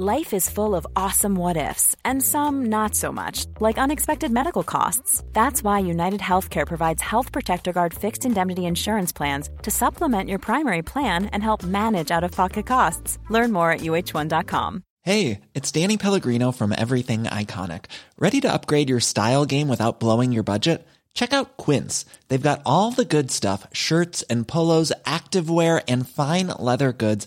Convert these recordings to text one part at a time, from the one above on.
Life is full of awesome what ifs, and some not so much, like unexpected medical costs. That's why United Healthcare provides Health Protector Guard fixed indemnity insurance plans to supplement your primary plan and help manage out of pocket costs. Learn more at uh1.com. Hey, it's Danny Pellegrino from Everything Iconic. Ready to upgrade your style game without blowing your budget? Check out Quince. They've got all the good stuff shirts and polos, activewear, and fine leather goods,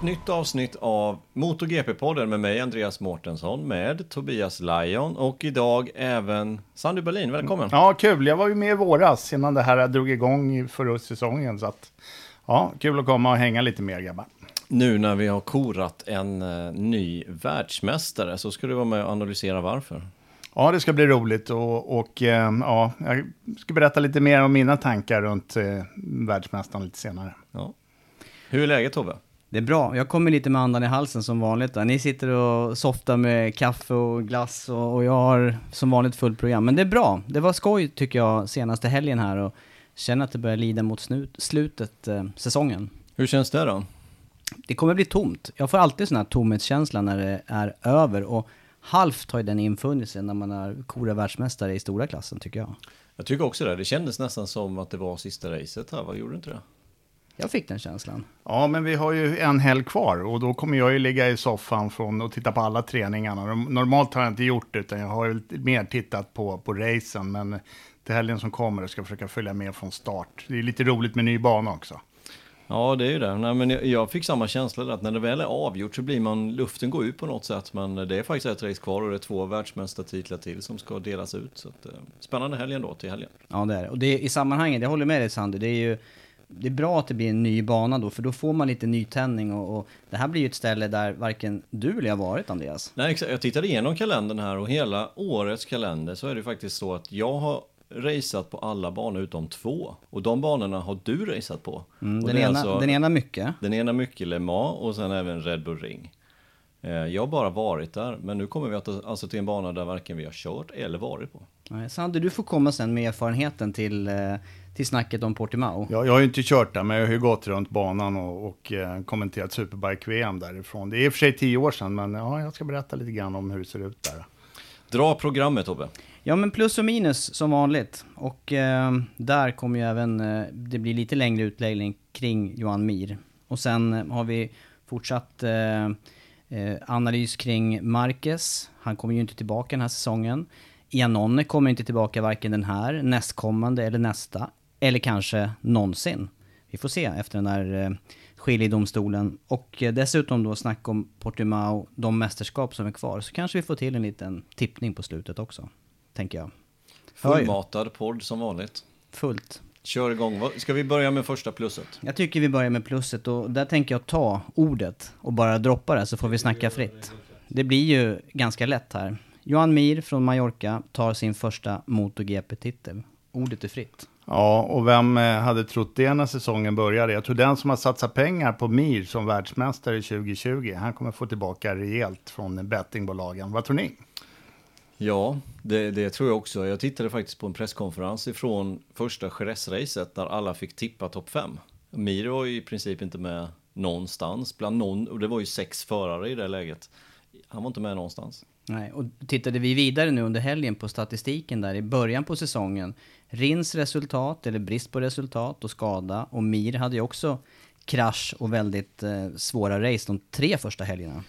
Ett nytt avsnitt av MotoGP-podden med mig Andreas Mårtensson med Tobias Lajon och idag även Sandy Berlin. Välkommen! Ja, kul. Jag var ju med i våras innan det här drog igång förra säsongen. Så att, ja, kul att komma och hänga lite mer grabbar. Nu när vi har korat en uh, ny världsmästare så ska du vara med och analysera varför. Ja, det ska bli roligt och, och eh, ja, jag ska berätta lite mer om mina tankar runt eh, världsmästaren lite senare. Ja. Hur är läget Tobbe? Det är bra. Jag kommer lite med andan i halsen som vanligt. Där. Ni sitter och softar med kaffe och glass och, och, jag har som vanligt fullt program. Men det är bra. Det var skoj tycker jag senaste helgen här och känner att det börjar lida mot snut, slutet, eh, säsongen. Hur känns det då? Det kommer bli tomt. Jag får alltid sån här tomhetskänsla när det är över och halvt har ju den infunnit sig när man är kora världsmästare i stora klassen tycker jag. Jag tycker också det. Det kändes nästan som att det var sista racet här. Vad gjorde inte det? Jag fick den känslan. Ja, men vi har ju en helg kvar och då kommer jag ju ligga i soffan från och titta på alla träningarna. Normalt har jag inte gjort det, utan jag har ju mer tittat på, på racen. Men till helgen som kommer ska jag försöka följa med från start. Det är lite roligt med ny bana också. Ja, det är ju det. Nej, men jag fick samma känsla där, att när det väl är avgjort så blir man, luften går ut på något sätt. Men det är faktiskt ett race kvar och det är två världsmästartitlar till som ska delas ut. Så att, spännande helg ändå till helgen. Ja, det är det. Och det, i sammanhanget, jag håller med dig Sandy, det är ju det är bra att det blir en ny bana då, för då får man lite nytändning och, och det här blir ju ett ställe där varken du eller jag varit, Andreas. Nej, exakt. Jag tittade igenom kalendern här och hela årets kalender så är det faktiskt så att jag har raceat på alla banor utom två. Och de banorna har du raceat på. Mm, den, ena, alltså, den ena mycket. Den ena mycket Le Mans och sen även Red Bull Ring. Eh, jag har bara varit där, men nu kommer vi att, alltså till en bana där varken vi har kört eller varit på. Sander, du får komma sen med erfarenheten till eh, till snacket om Portimao. Ja, jag har ju inte kört där, men jag har ju gått runt banan och, och eh, kommenterat Superbike-VM därifrån. Det är i och för sig tio år sedan, men ja, jag ska berätta lite grann om hur det ser ut där. Dra programmet Tobbe. Ja, men plus och minus som vanligt. Och eh, där kommer ju även, eh, det blir lite längre utläggning kring Johan Mir. Och sen har vi fortsatt eh, eh, analys kring Marquez. Han kommer ju inte tillbaka den här säsongen. Iannone kommer inte tillbaka varken den här, nästkommande eller nästa eller kanske någonsin. Vi får se efter den där eh, skiljedomstolen. Och eh, dessutom då snack om Portimao, de mästerskap som är kvar. Så kanske vi får till en liten tippning på slutet också. Tänker jag. Fullmatad podd som vanligt. Fullt. Kör igång. Ska vi börja med första plusset? Jag tycker vi börjar med plusset och där tänker jag ta ordet och bara droppa det så får vi snacka fritt. Det blir ju ganska lätt här. Johan Mir från Mallorca tar sin första MotoGP-titel. Ordet är fritt. Ja, och vem eh, hade trott det när säsongen började? Jag tror den som har satsat pengar på Mir som världsmästare 2020, han kommer få tillbaka rejält från bettingbolagen. Vad tror ni? Ja, det, det, tror jag också. Jag tittade faktiskt på en presskonferens ifrån första Jerez-racet där alla fick tippa topp 5. Mir var ju i princip inte med någonstans, bland någon, och det var ju sex förare i det läget. Han var inte med någonstans. Nej, och tittade vi vidare nu under helgen på statistiken där i början på säsongen. Rins resultat, eller brist på resultat och skada. Och Mir hade ju också krasch och väldigt eh, svåra race de tre första helgerna.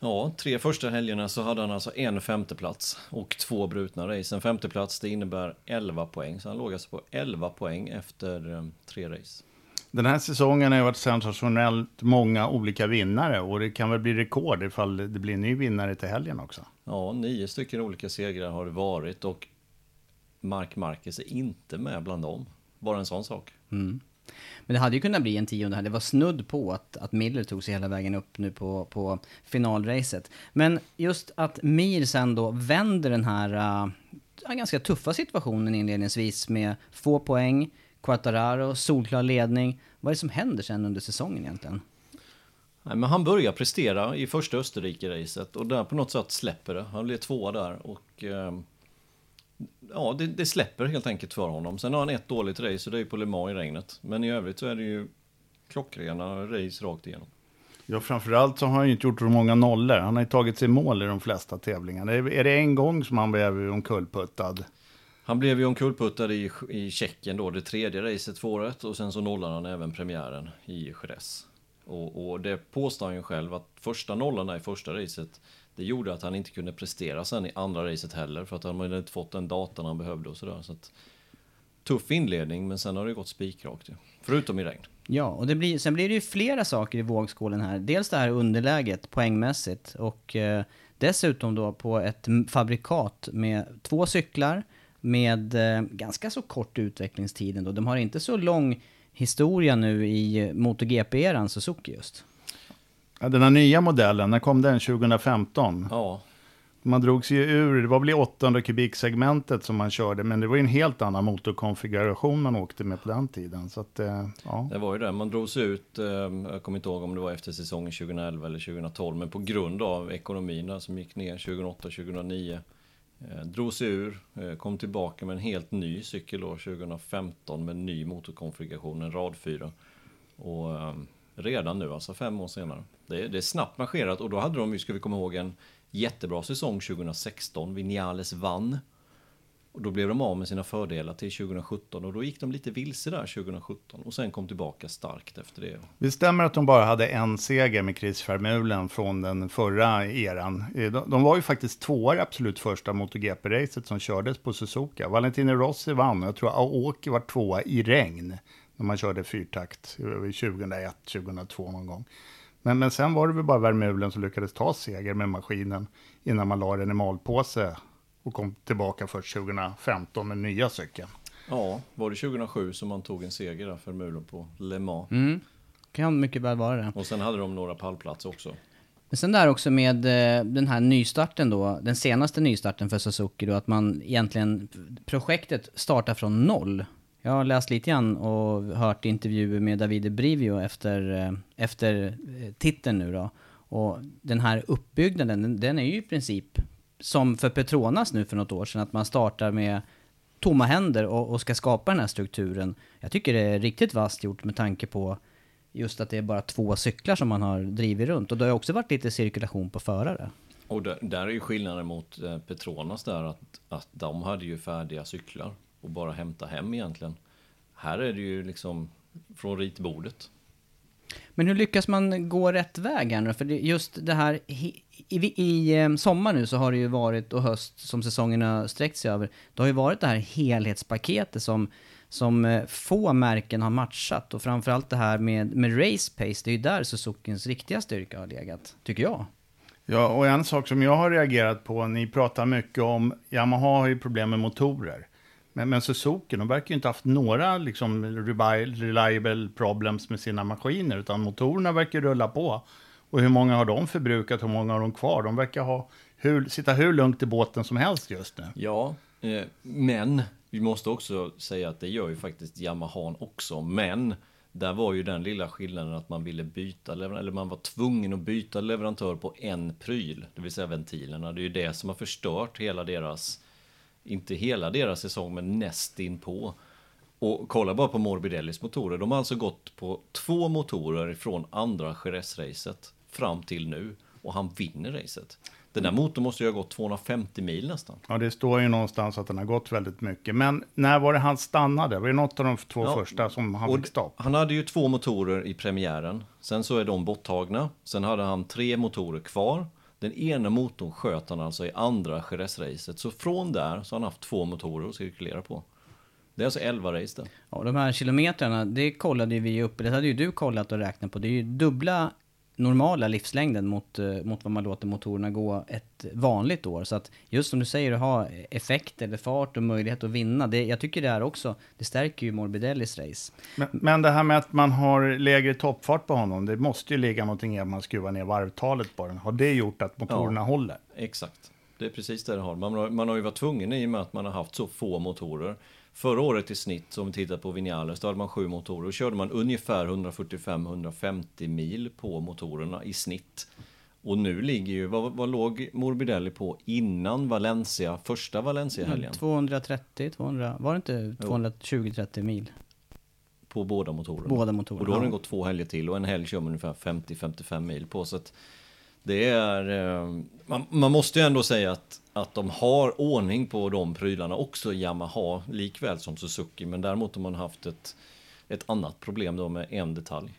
Ja, tre första helgerna så hade han alltså en femteplats och två brutna race. En femteplats det innebär 11 poäng, så han låg alltså på 11 poäng efter eh, tre race. Den här säsongen har ju varit sensationellt många olika vinnare och det kan väl bli rekord ifall det blir en ny vinnare till helgen också. Ja, nio stycken olika segrar har det varit och Mark Marquez är inte med bland dem. Bara en sån sak. Mm. Men det hade ju kunnat bli en tionde här. Det var snudd på att, att Miller tog sig hela vägen upp nu på, på finalracet. Men just att Mir sen då vänder den här uh, ganska tuffa situationen inledningsvis med få poäng, Quattararo, solklar ledning. Vad är det som händer sen under säsongen egentligen? Nej, men han börjar prestera i första Österrike-racet och där på något sätt släpper det. Han blir tvåa där och eh, ja, det, det, släpper helt enkelt för honom. Sen har han ett dåligt race och det är på Le Mans i regnet. Men i övrigt så är det ju klockrena race rakt igenom. Ja, framförallt så har han ju inte gjort så många nollor. Han har ju tagit sig mål i de flesta tävlingarna. Är det en gång som han blev omkullputtad? Han blev ju omkullputtad i, i Tjeckien då, det tredje racet för året. Och sen så nollade han även premiären i Jerez. Och, och det påstår han ju själv att första nollan i första racet det gjorde att han inte kunde prestera sen i andra racet heller för att han hade inte fått den datan han behövde och sådär. Så att, tuff inledning men sen har det gått spikrakt ju. Förutom i regn. Ja, och det blir, sen blir det ju flera saker i vågskålen här. Dels det här underläget poängmässigt och eh, dessutom då på ett fabrikat med två cyklar med eh, ganska så kort utvecklingstid ändå. De har inte så lång historia nu i MotoGP-eran Suzuki just. Ja, den här nya modellen, när kom den? 2015? Ja. Man drog sig ur, det var väl i 800 kubiksegmentet som man körde, men det var ju en helt annan motorkonfiguration man åkte med på den tiden. Så att, eh, ja. Det var ju det, man drog sig ut, eh, jag kommer inte ihåg om det var efter säsongen 2011 eller 2012, men på grund av ekonomin som gick ner 2008-2009 eh, Eh, drog sig ur, eh, kom tillbaka med en helt ny cykel då 2015 med ny motorkonfiguration, en rad 4. Och ehm, redan nu, alltså fem år senare. Det är, det är snabbt marscherat och då hade de, ska vi komma ihåg, en jättebra säsong 2016. Vinales vann. Och då blev de av med sina fördelar till 2017 och då gick de lite vilse där 2017 och sen kom tillbaka starkt efter det. Det stämmer att de bara hade en seger med Chris Vermeulen från den förra eran. Eh, de var ju faktiskt tvåa i absolut första MotoGP-racet som kördes på Suzuka. Valentino Rossi vann och jag tror Aoki var tvåa i regn när man körde fyrtakt eh, 2001, 2002 någon gång. Men, men sen var det väl bara Vermeulen som lyckades ta seger med maskinen innan man la den i malpåse och kom tillbaka först 2015 med nya cykeln. Ja, var det 2007 som man tog en seger där för Vermeulen på Le Mans? Mm. Kan mycket väl vara det. Och sen hade de några pallplatser också. Men sen där också med eh, den här nystarten då, den senaste nystarten för Suzuki då, att man egentligen, projektet startar från noll. Jag har läst lite grann och hört intervjuer med Davide Brivio efter, eh, efter eh, titeln nu då. Och den här uppbyggnaden, den, den är ju i princip som för Petronas nu för något år sedan, att man startar med tomma händer och, och, ska skapa den här strukturen. Jag tycker det är riktigt vasst gjort med tanke på just att det är bara två cyklar som man har drivit runt. Och det har också varit lite cirkulation på förare. Och där, där är ju skillnaden mot eh, Petronas där att, att de hade ju färdiga cyklar och bara hämta hem egentligen. Här är det ju liksom från ritbordet. Men hur lyckas man gå rätt väg här nu? För just det här, i, i, i ehm, sommar nu så har det ju varit, och höst som säsongen har sträckt sig över, det har ju varit det här helhetspaketet som, som eh, få märken har matchat. Och framförallt det här med, med race pace, det är ju där Suzukins riktiga styrka har legat, tycker jag. Ja, och en sak som jag har reagerat på, ni pratar mycket om, Yamaha har ju problem med motorer. Men, men Suzuki, de verkar ju inte haft några liksom, reliable problems med sina maskiner, utan motorerna verkar rulla på. Och hur många har de förbrukat, hur många har de kvar? De verkar ha hur, sitta hur lugnt i båten som helst just nu. Ja, eh, men vi måste också säga att det gör ju faktiskt Yamahan också. Men där var ju den lilla skillnaden att man ville byta, eller man var tvungen att byta leverantör på en pryl, det vill säga ventilerna. Det är ju det som har förstört hela deras inte hela deras säsong, men nästin på. Och kolla bara på Morbidellis motorer. De har alltså gått på två motorer från andra Jerez-racet fram till nu. Och han vinner racet. Den där motorn måste ju ha gått 250 mil nästan. Ja, det står ju någonstans att den har gått väldigt mycket. Men när var det han stannade? Var det något av de två ja, första som han fick stopp? Han hade ju två motorer i premiären. Sen så är de borttagna. Sen hade han tre motorer kvar. Den ena motorn sköt han alltså i andra Jerez-racet. Så från där så har han haft två motorer att cirkulera på. Det är alltså 11 race det. Ja, de här kilometrarna, det kollade vi upp, det hade ju du kollat och räknat på. Det är ju dubbla normala livslängden mot, eh, mot vad man låter motorerna gå ett vanligt år. Så att just som du säger, att ha effekt eller fart och möjlighet att vinna, det, jag tycker det är också, det stärker ju Morbidellis race. Men, men det här med att man har lägre toppfart på honom, det måste ju ligga någonting i att man skruvar ner varvtalet på den. Har det gjort att motorerna Ja. håller? Exakt. Det är precis det det har. Man, har. man har ju varit tvungen i och med att man har haft så få motorer. Förra året i snitt, om vi tittar på Vinales, då hade man sju motorer. Då körde man ungefär 145-150 mil på motorerna i snitt. Och nu ligger ju, vad, vad låg Morbidelli på innan Valencia, första Valencia-helgen? 230, 200, var det inte 220-30 mil? På båda motorerna. Båda motorerna. Och då har den gått två helger till och en helg kör man ungefär 50-55 mil på. Så att det är, eh, man, man måste ju ändå säga att, att de har ordning på de prylarna också, Yamaha, likväl som Suzuki. Men däremot har man haft ett, ett annat problem då med en detalj.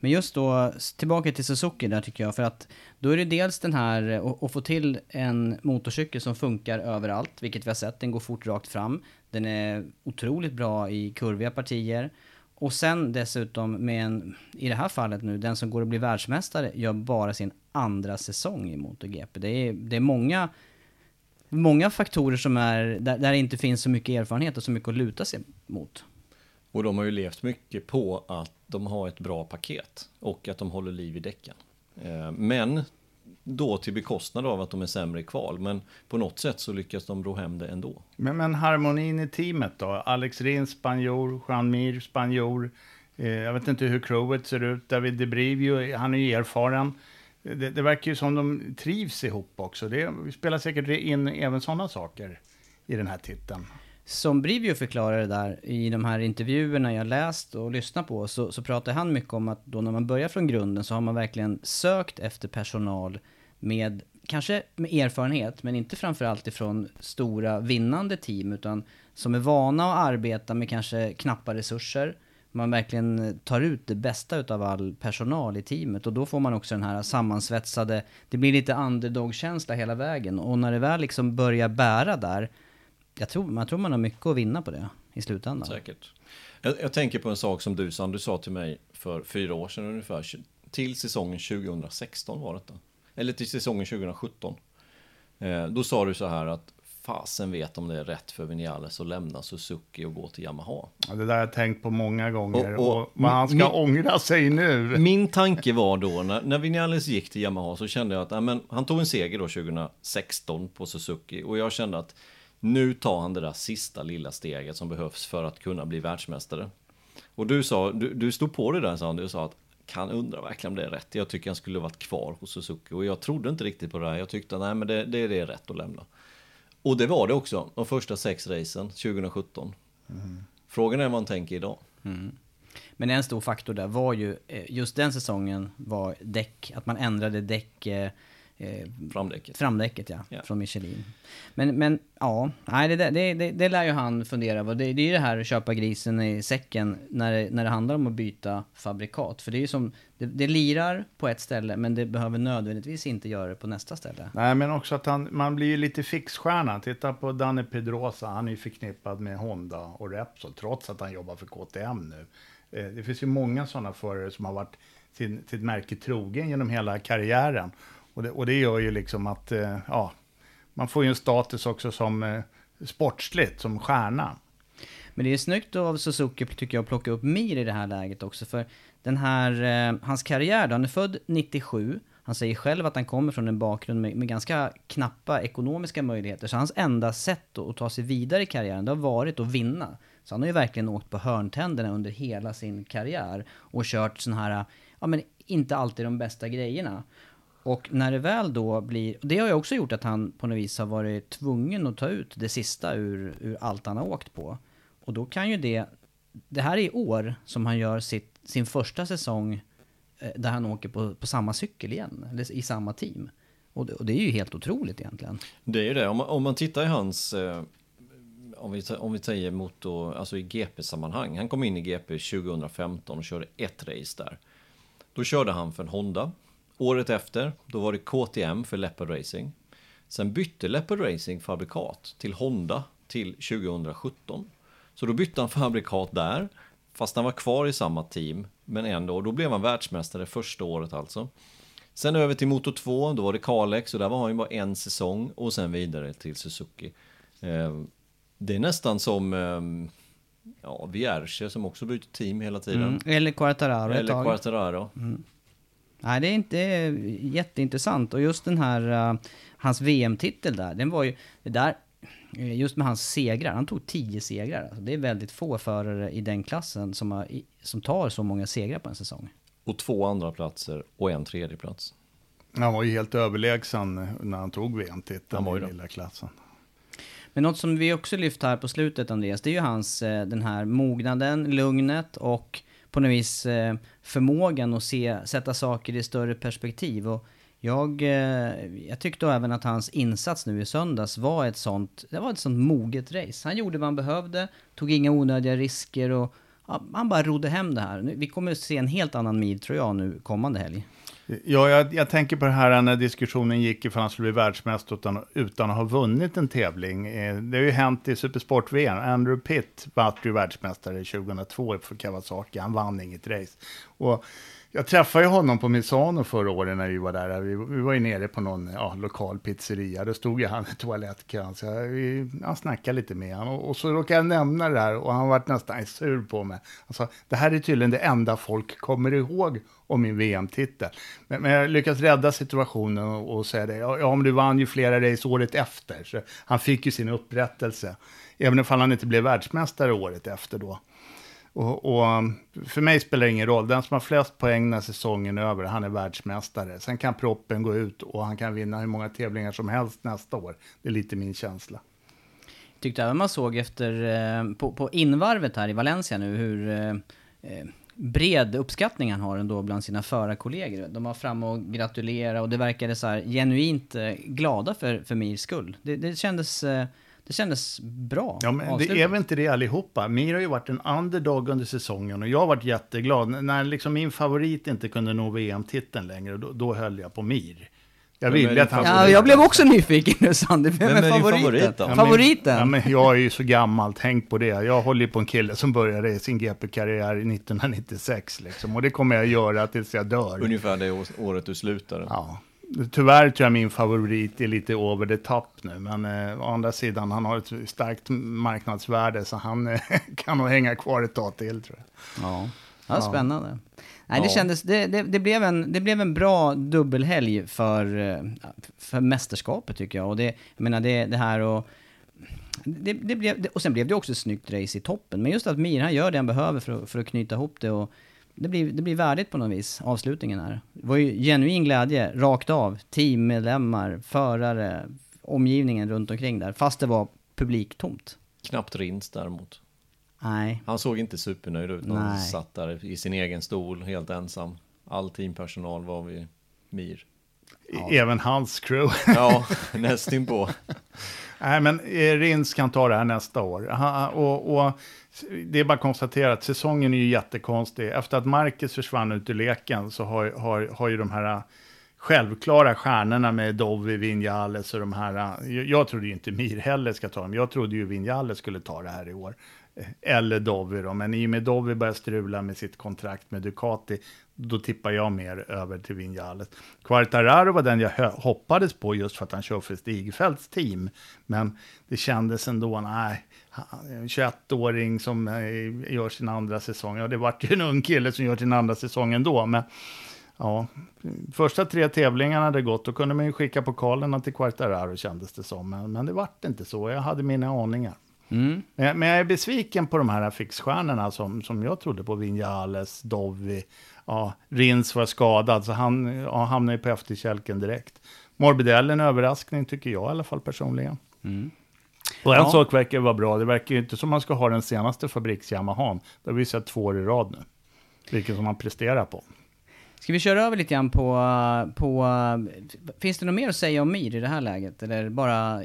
Men just då, tillbaka till Suzuki där tycker jag, för att då är det dels den här eh, att få till en motorcykel som funkar överallt, vilket vi har sett, den går fort rakt fram. Den är otroligt bra i kurviga partier. Och sen dessutom med en, i det här fallet nu, den som går att bli världsmästare gör bara sin andra säsong i MotoGP. Det är, det är många, många faktorer som är, där, där det inte finns så mycket erfarenhet och så mycket att luta sig mot. Och de har ju levt mycket på att de har ett bra paket och att de håller liv i däcken. Eh, men då till bekostnad av att de är sämre i kval. Men på något sätt så lyckas de ro hem det ändå. Men, men harmonin i teamet då? Alex Rins spanjor, Jean Mir spanjor. Eh, jag vet inte hur crewet ser ut. David De Brivio, han är ju erfaren. Det, det verkar ju som de trivs ihop också. Det vi spelar säkert in även sådana saker i den här titeln. Som Brivio förklarade där i de här intervjuerna jag läst och lyssnat på så, så pratar han mycket om att då när man börjar från grunden så har man verkligen sökt efter personal med, kanske med erfarenhet, men inte framförallt ifrån stora vinnande team, utan som är vana att arbeta med kanske knappa resurser. Man verkligen tar ut det bästa utav all personal i teamet och då får man också den här sammansvetsade, det blir lite underdog-känsla hela vägen och när det väl liksom börjar bära där, jag tror, man tror man har mycket att vinna på det i slutändan. Säkert. Jag, jag tänker på en sak som du sa, du sa till mig för fyra år sedan ungefär. Till säsongen 2016 var detta. Eller till säsongen 2017. Eh, då sa du så här att fasen vet om det är rätt för Vinales att lämna Suzuki och gå till Yamaha. Ja, det där har jag tänkt på många gånger. Och- Och, och- men han ska min- ångra sig nu. Min tanke var då, när, när Vinales gick till Yamaha så kände jag att ja, men, han tog en seger då 2016 på Suzuki. Och jag kände att nu tar han det där sista lilla steget som behövs för att kunna bli världsmästare. Och du sa, du, du stod på det där sa du sa att kan undra verkligen om det är rätt. Jag tycker han skulle varit kvar hos Suzuki och jag trodde inte riktigt på det här. Jag tyckte nej men det, det, det är rätt att lämna. Och det var det också, de första sex racen 2017. Frågan är vad man tänker idag. Men en stor faktor där var ju, eh, just den säsongen var däck, att man ändrade däck, eh, Framdäcket. framdäcket ja, Ja. från Michelin. Men, men ja, nej det, det, det, det lär ju han fundera på. Det, det är ju det här att köpa grisen i säcken när det, när det handlar om att byta fabrikat. För det är ju som, det, det lirar på ett ställe men det behöver nödvändigtvis inte göra det på nästa ställe. Nej, men också att han, man blir ju lite fixstjärna. Titta på Danne Pedrosa, han är ju förknippad med Honda och Repsol, trots att han jobbar för KTM nu. Eh, Det finns ju många sådana förare som har varit sin, sitt märke trogen genom hela karriären. Och det, och det gör ju liksom att, eh, ja, man får ju en status också som eh, sportsligt, som stjärna. Men det är snyggt av Suzuki tycker jag att plocka upp Mir i det här läget också. För den här, eh, hans karriär då, han är född 97. Han säger själv att han kommer från en bakgrund med, med ganska knappa ekonomiska möjligheter. Så hans enda sätt att, att ta sig vidare i karriären, det har varit att vinna. Så han har ju verkligen åkt på hörntänderna under hela sin karriär. Och kört sådana här, ja men inte alltid de bästa grejerna. Och när det väl då blir, det har ju också gjort att han på något vis har varit tvungen att ta ut det sista ur, ur allt han har åkt på. Och då kan ju det, det här är i år som han gör sitt, sin första säsong eh, där han åker på, på samma cykel igen, eller i samma team. Och det, och det är ju helt otroligt egentligen. Det är ju det, om man, om man tittar i hans, eh, om, vi, om vi säger motor, alltså i GP-sammanhang. Han kom in i GP 2015 och körde ett race där. Då körde han för en Honda året efter, då var det KTM för Leopard Racing. Sen bytte Leopard Racing fabrikat till Honda till 2017. Så då bytte han fabrikat där, fast han var kvar i samma team, men ändå. Då blev han världsmästare första året alltså. Sen över till Moto 2, då var det Kalex och där var han ju bara en säsong och sen vidare till Suzuki. Eh, det är nästan som eh, ja, Vierge som också byter team hela tiden. Mm. Eller Quartararo ett Eller tag. Quartararo. Nej, det är inte jätteintressant. Och just den här, uh, hans VM-titel där, den var ju, det där, eh, just med hans segrar, han tog 10 segrar. Alltså, det är väldigt få förare i den klassen som, har, som tar så många segrar på en säsong. Och två andra platser och en tredje plats. Han var ju helt överlägsen när han tog VM-titeln i ju det. lilla klassen. Men något som vi också lyft här på slutet Andreas, det är ju hans, eh, den här mognaden, lugnet och på något vis eh, förmågan att se, sätta saker i större perspektiv. Och jag, eh, jag tyckte även att hans insats nu i söndags var ett sånt, det var ett sånt moget race. Han gjorde vad han behövde, tog inga onödiga risker och ja, han bara rodde hem det här. Nu- Vi kommer att se en helt annan mil tror jag nu kommande helg. Ja, jag, jag tänker på det här när diskussionen gick ifall han skulle bli världsmästare utan, utan att ha vunnit en tävling. Eh, det har ju hänt i Supersport-VM. Andrew Pitt var ju världsmästare 2002 för Kawasaki. Han vann inget race. Och jag träffade ju honom på Misano förra året när vi var där. Vi, vi var ju nere på någon ja, lokal pizzeria. Då stod ju han i toalettkön. Så jag, vi, han snackade lite med honom. Och, och så råkade jag nämna det här och han var nästan sur på mig. Han sa, det här är tydligen det enda folk kommer ihåg om min VM-titel. Men, men jag lyckades rädda situationen och, och säga det. Ja, ja, men du vann ju flera race året efter. Så han fick ju sin upprättelse. Även om han inte blev världsmästare året efter då. Och, och um, för mig spelar det ingen roll. Den som har flest poäng när säsongen är över, han är världsmästare. Sen kan proppen gå ut och han kan vinna hur många tävlingar som helst nästa år. Det är lite min känsla. Jag Tyckte även man såg efter, eh, på, på invarvet här i Valencia nu, hur eh, eh, bred uppskattning han har ändå bland sina förarkollegor. De var framme och gratulerade och det verkade så här genuint eh, glada för, för Mirs skull. Det, det, kändes, eh, det kändes bra. Ja, men det avslutat. är väl inte det allihopa. Mir har ju varit en underdog under säsongen och jag har varit jätteglad. När liksom min favorit inte kunde nå VM-titeln längre, då, då höll jag på Mir. Jag ville att han Ja, jag blev också nyfiken nu Sander. Vem, Vem är är favoriten? favorit? Ja, men- Favoriten? Ja, men jag är ju så gammal, tänk på det. Jag håller ju på en kille som började sin GP-karriär 1996 liksom. Och det kommer jag göra tills jag dör. Ungefär det året du slutade. Ja. Tyvärr tror jag min favorit är lite over the top nu, men eh, å andra sidan, han har ett starkt marknadsvärde, så han eh, kan nog hänga kvar ett tag till tror jag. Ja, ja spännande. Nej, det Ja. kändes, det, det, det, blev en, det blev en bra dubbelhelg för, eh, för mästerskapet tycker jag. Och det, jag menar det, det här och... Det, det blev, och sen blev det också ett snyggt race i toppen. Men just att Mir, han gör det han behöver för, för att knyta ihop det och det blir, det blir värdigt på något vis, avslutningen här. Det var ju genuin glädje, rakt av. Teammedlemmar, förare, omgivningen runt omkring där. Fast det var publiktomt. Knappt Rins däremot. Nej. Han såg inte supernöjd ut han satt där i sin egen stol, helt ensam. All teampersonal var vid Mir. Även hans crew. Ja, nästinpå. Nej, men eh, Rins kan ta det här nästa år. Och, och det är bara att konstatera att säsongen är ju jättekonstig. Efter att Marcus försvann ut ur leken så har, har, har ju de här självklara stjärnorna med Dovi, Vinales och de här. Jag, jag trodde ju inte Mir heller ska ta dem. Jag trodde ju Vinales skulle ta det här i år. Eller Dovi då. Men i och med Dovi börjar strula med sitt kontrakt med Ducati, då tippar jag mer över till Vinjales. Quartararo var den jag hoppades på just för att han kör för Stigfeldts team. Men det kändes ändå, nej, en 21-åring som eh, gör sin andra säsong. Ja, det vart ju en ung kille som gör sin andra säsong ändå, men ja, första tre tävlingarna hade gått, då kunde man ju skicka pokalerna till Quartararo kändes det som. Men, men det vart inte så, jag hade mina aningar. Mm. Men, jag- men jag är besviken på de här fixstjärnorna som, som jag trodde på. Vinales, Dovi, ja, Rins var skadad så han ja, hamnade ju på efterkälken direkt. Morbidelli en överraskning tycker jag i alla fall personligen. Och en Ja. sak verkar vara bra, det verkar ju inte som man ska ha den senaste fabriks-Yamahan. Det har vi sett två år i rad nu. Vilken som man presterar på. Ska vi köra över lite grann på, på... Finns det något mer att säga om Mir i det här läget? Eller bara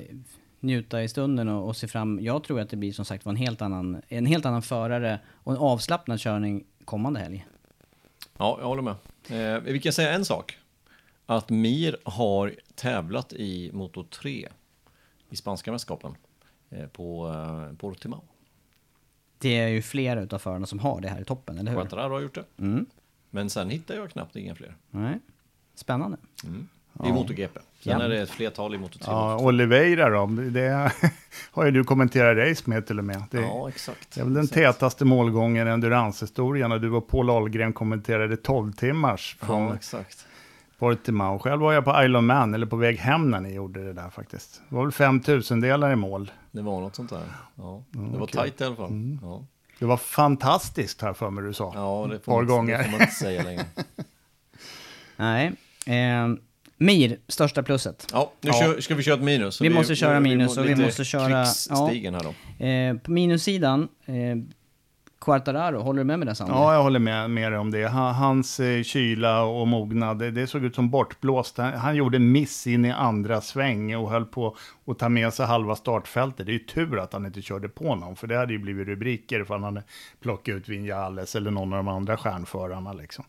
njuta i stunden och, och se fram... Jag tror att det blir som sagt var en helt annan, en helt annan förare och en avslappnad körning kommande helg. Ja, jag håller med. Eh, vi kan säga en sak. att Mir har tävlat i Moto 3 i spanska mästerskapen eh, på eh, Portimao. Det är ju flera utav förarna som har det här i toppen, eller hur? Quattararo har gjort det. Mm. Men sen hittar jag knappt inga fler. Nej. Spännande. I MotoGP. Sen Ja. är det ett flertal i Moto 3 Ja. Oliveira då, det har ju du kommenterat race med till och med. Det, Ja, exakt. det är väl den Exakt. tätaste målgången i enduranshistorien och du och Paul Ahlgren kommenterade 12 timmars från Ja, exakt. Portimao. Själv var jag på Isle of Man, eller på väg hem när ni gjorde det där faktiskt. Det var väl 5000 delar i mål. Det var något sånt där. Ja. Det var okej. tajt i alla fall. Ja. Det var fantastiskt här för mig du sa. ja, det får, man, gånger. det får man inte säga längre. Nej. Eh, Mir, största plusset. Ja, nu Ja. Kör, ska vi köra ett minus. Så Vi måste köra minus och vi måste köra- krigsstigen här då. Eh, på minussidan, eh, Quartararo, håller du med mig där Sander? Ja, jag håller med, med dig om det. Han, hans eh, kyla och mognad, det, det såg ut som bortblåst. Han, han gjorde miss in i andra sväng och höll på att ta med sig halva startfältet. Det är ju tur att han inte körde på någon, för det hade ju blivit rubriker ifall han hade plockat ut Vinales eller någon av de andra stjärnförarna. Liksom.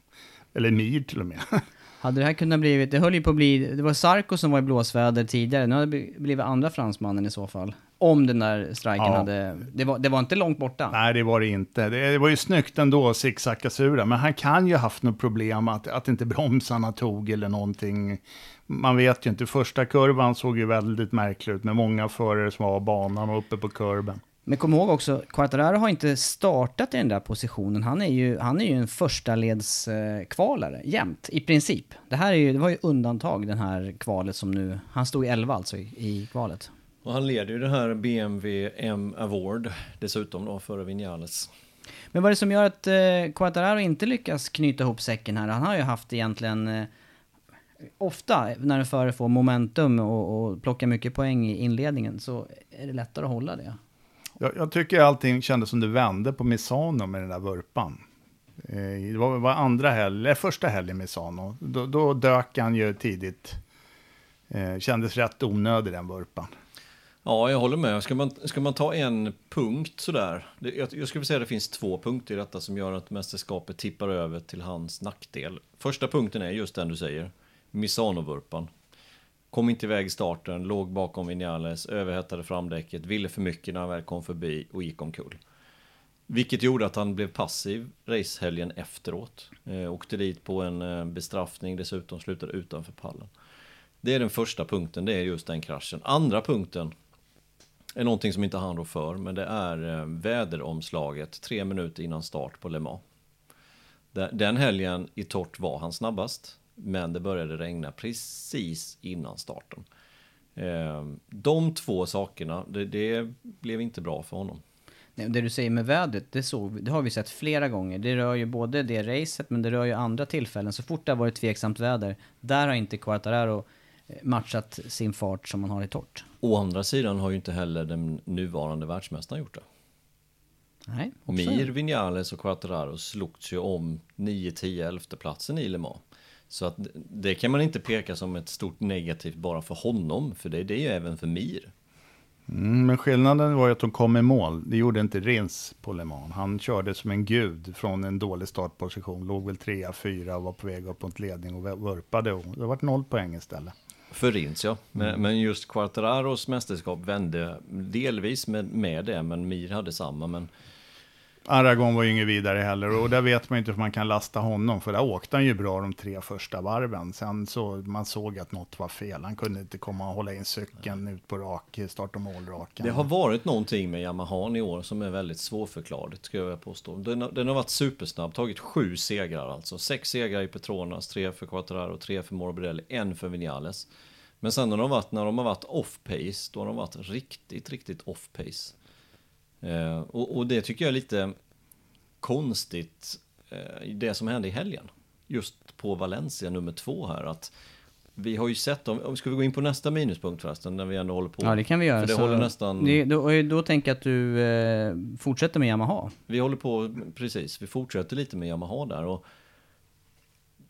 Eller Mir till och med. Hade det här kunnat blivit, det höll ju på att bli, det var Sarko som var i blåsväder tidigare, nu hade det blivit andra fransmannen i så fall. Om den där striken Ja. hade, det var, det var inte långt borta. Nej, det var det inte. Det, det var ju snyggt ändå att zigzacka sig. Men han kan ju ha haft något problem att, att inte bromsarna tog eller någonting. Man vet ju inte. Första kurvan såg ju väldigt märklig ut med många förare som var av banan och uppe på kurben. Men kom ihåg också, Quartararo har inte startat i den där positionen. Han är ju, han är ju en första leds eh, kvalare jämt, i princip. Det här är ju, det var ju undantag, den här kvalet som nu, han stod i 11 alltså i, i kvalet. Och han leder ju det här BMW M Award dessutom då före Vinales. Men vad är det som gör att eh, Quartararo inte lyckas knyta ihop säcken här? Han har ju haft egentligen eh, ofta när en förare får momentum och, och plockar mycket poäng i inledningen så är det lättare att hålla det. Jag, jag tycker allting kändes som det vände på Misano med den där vurpan. Eh, Det var, var andra helg, eh, första helgen Misano. Då, då dök han ju tidigt. Eh, kändes rätt onödig den vurpan. Ja, jag håller med. Ska man, ska man ta en punkt sådär? Det, jag, jag skulle säga att det finns två punkter i detta som gör att mästerskapet tippar över till hans nackdel. Första punkten är just den du säger. Misano-vurpan. Kom inte iväg i starten, låg bakom Vinales, överhettade framdäcket, ville för mycket när han väl kom förbi och gick omkull. Vilket gjorde att han blev passiv racehelgen efteråt. Eh, åkte dit på en eh, bestraffning dessutom, slutade utanför pallen. Det är den första punkten, det är just den kraschen. Andra punkten är någonting som inte han rår för, men det är eh, väderomslaget tre minuter innan start på Le Mans. Den helgen i torrt var han snabbast, men det började regna precis innan starten. Eh, De två sakerna, det, det blev inte bra för honom. Det du säger med vädret, det, såg, det har vi sett flera gånger. Det rör ju både det racet, men det rör ju andra tillfällen. Så fort det har varit tveksamt väder, där har inte Quartararo eh, matchat sin fart som man har i torrt. Å andra sidan har ju inte heller den nuvarande världsmästaren gjort det. Nej. Mir, Vinales och Quattararo slogs ju om 9, 10, 11 platsen i Le Mans. Så att det kan man inte peka som ett stort negativt bara för honom, för det, det är ju även för Mir. Mm, men skillnaden var ju att de kom i mål. Det gjorde inte Rins på Le Mans. Han körde som en gud från en dålig startposition. Låg väl trea, fyra och var på väg upp mot ledning och vurpade. Och det var noll poäng istället. För Rins ja, men, men just Quattararos mästerskap vände delvis med, med det, men Mir hade samma. Men Aragon var ju inget vidare heller och där vet man ju inte hur man kan lasta honom för där åkte han ju bra de tre första varven. Sen så man såg att något var fel. Han kunde inte komma och hålla in cykeln ut på rak, start och målraken. det har varit någonting med Yamaha i år som är väldigt svårförklarligt, skulle jag vilja påstå. Den, har- den har varit supersnabb, tagit sju segrar alltså. Sex segrar i Petronas, tre för Quattararo, tre för Morbidelli, en för Vinales. Men sen när de, har varit, när de har varit off-pace, då har de varit riktigt, riktigt off-pace. Eh, och, och det tycker jag är lite konstigt, eh, det som hände i helgen. Just på Valencia nummer två här, att vi har ju sett dem, om- ska vi gå in på nästa minuspunkt förresten, när vi ändå håller på? Ja, det kan vi göra. För det Så håller nästan... det, då, då tänker jag att du eh, fortsätter med Yamaha. Vi håller på, precis, vi fortsätter lite med Yamaha där och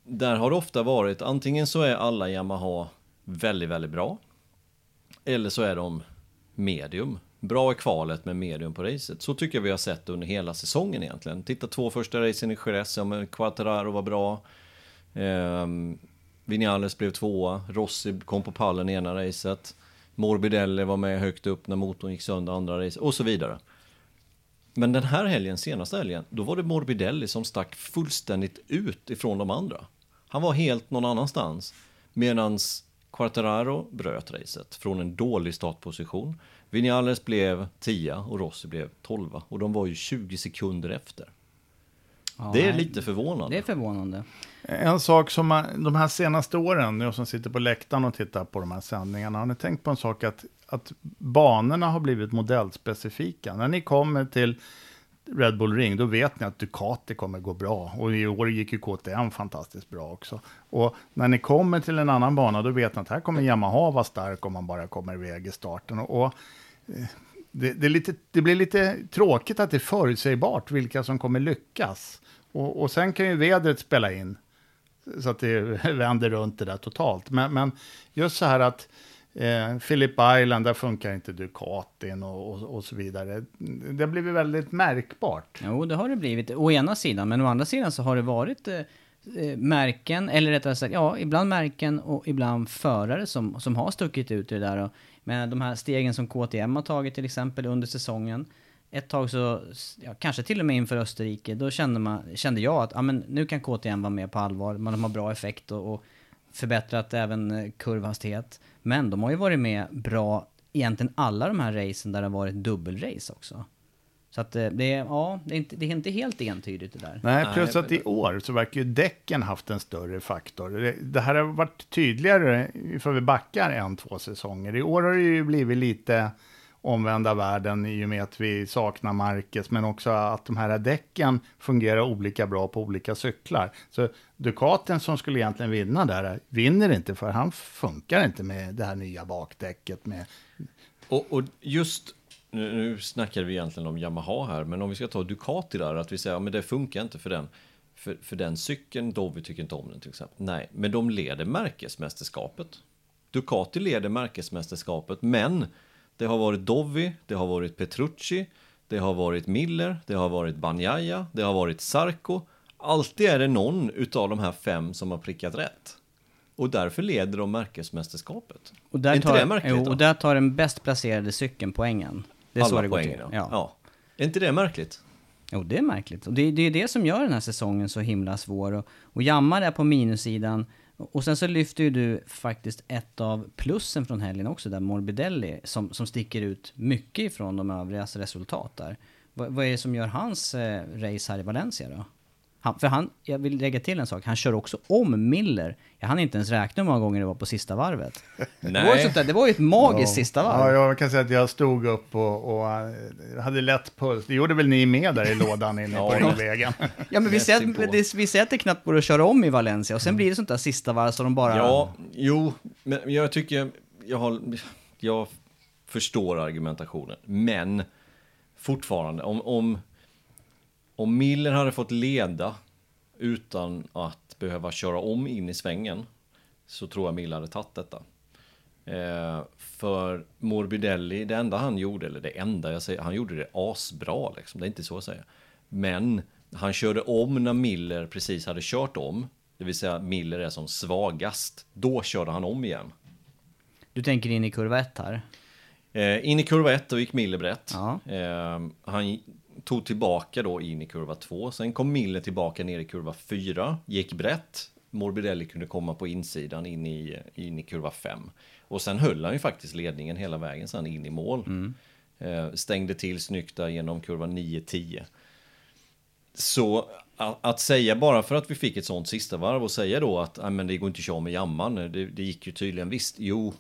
där har det ofta varit, antingen så är alla Yamaha väldigt, väldigt bra. Eller så är de medium. Bra i kvalet men medium på racet. Så tycker jag vi har sett under hela säsongen egentligen. Titta två första racen i Jerez, ja men Quattararo var bra. Ehm, Vinales blev tvåa, Rossi kom på pallen i ena racet, Morbidelli var med högt upp när motorn gick sönder andra racet och så vidare. Men den här helgen, senaste helgen, då var det Morbidelli som stack fullständigt ut ifrån de andra. Han var helt någon annanstans. Medan Quartararo bröt racet från en dålig startposition. Vinales blev 10 och Rossi blev 12 och de var ju 20 sekunder efter. Ja, det är lite förvånande. Det är förvånande. En sak som man, de här senaste åren, jag som sitter på läktaren och tittar på de här sändningarna, har ni tänkt på en sak att, att banorna har blivit modellspecifika? När ni kommer till Red Bull Ring, då vet ni att Ducati kommer gå bra. Och i år gick ju KTM fantastiskt bra också. Och när ni kommer till en annan bana, då vet ni att här kommer Yamaha vara stark om man bara kommer iväg i starten. Och, och det, det, är lite, det blir lite tråkigt att det är förutsägbart vilka som kommer lyckas. Och, och sen kan ju vädret spela in, så att det vänder runt det där totalt. Men, men just så här att eh, Philip Island, där funkar inte Ducatin och, och, och så vidare. Det har blivit väldigt märkbart. Jo, det har det blivit. Å ena sidan, men å andra sidan så har det varit eh, eh, märken, eller rättare sagt, ja, ibland märken och ibland förare som, som har stuckit ut i det där. Och, men de här stegen som KTM har tagit till exempel under säsongen. Ett tag så, ja, kanske till och med inför Österrike, då kände, man, kände jag att ja, men nu kan KTM vara med på allvar. Man har bra effekt och, och förbättrat även eh, kurvhastighet. Men de har ju varit med bra egentligen alla de här racen där det har varit dubbelrace också. Så att eh, det är, ja, det är, inte, det är inte helt entydigt det där. Nej, plus Nej, att i år så verkar ju däcken haft en större faktor. Det, det här har varit tydligare ifall vi backar en, två säsonger. I år har det ju blivit lite omvända världen i och med att vi saknar Marquez, men också att de här däcken fungerar olika bra på olika cyklar. Så Ducaten som skulle egentligen vinna där, vinner inte för han funkar inte med det här nya bakdäcket. Med... Och, och just, nu, nu snackar vi egentligen om Yamaha här, men om vi ska ta Ducati där, att vi säger att ja, det funkar inte för den. För, för den cykeln, Dovi tycker inte om den till exempel. Nej, men de leder märkesmästerskapet. Ducati leder märkesmästerskapet, men det har varit Dovi, det har varit Petrucci, det har varit Miller, det har varit Banjaya, det har varit Sarko. Alltid är det någon utav de här fem som har prickat rätt. Och därför leder de märkesmästerskapet. Och där är inte tar, det märkligt jo, och där tar den bäst placerade cykeln poängen. Det är så Alla det går poängen, till. Ja. ja. Är inte det märkligt? Jo, det är märkligt. Och det, det är det som gör den här säsongen så himla svår. Och, och jammar är på minussidan. Och sen så lyfter ju du faktiskt ett av plussen från helgen också, där Morbidelli, som, som sticker ut mycket ifrån de övrigas resultat där. Vad, vad är det som gör hans eh, race här i Valencia då? Han, för han, jag vill lägga till en sak, han kör också om Miller. Jag hann inte ens räkna hur många gånger det var på sista varvet. Det var, ju sånt där, det var ju ett magiskt sista varv. Ja, jag kan säga att jag stod upp och, och eh, hade lätt puls. Det gjorde väl ni med där i lådan inne på Ja. ringvägen. Ja men vi det, vi säger att det knappt går att köra om i Valencia och sen blir det sånt där sista varv så de bara... Ja, jo, men jag tycker, jag, har, jag förstår argumentationen, men fortfarande, om, om, om Miller hade fått leda utan att behöva köra om in i svängen, så tror jag Miller hade tagit detta. Eh, för Morbidelli, det enda han gjorde, eller det enda jag säger, han gjorde det asbra liksom, det är inte så jag säger. Men han körde om när Miller precis hade kört om, det vill säga Miller är som svagast. Då körde han om igen. Du tänker in i kurva 1 här? Eh, in i kurva 1 då gick Miller brett. Ja. Eh, han tog tillbaka då in i kurva 2. Sen kom Miller tillbaka ner i kurva 4, gick brett. Morbidelli kunde komma på insidan in i, in i kurva 5. Och sen höll han ju faktiskt ledningen hela vägen sen in i mål. Eh, stängde till snyggt där genom kurva 9-10. Så att, att säga bara för att vi fick ett sånt sista varv och säga då att "Nej, men det går inte att köra med jamman. Det, det gick ju tydligen visst. Jo,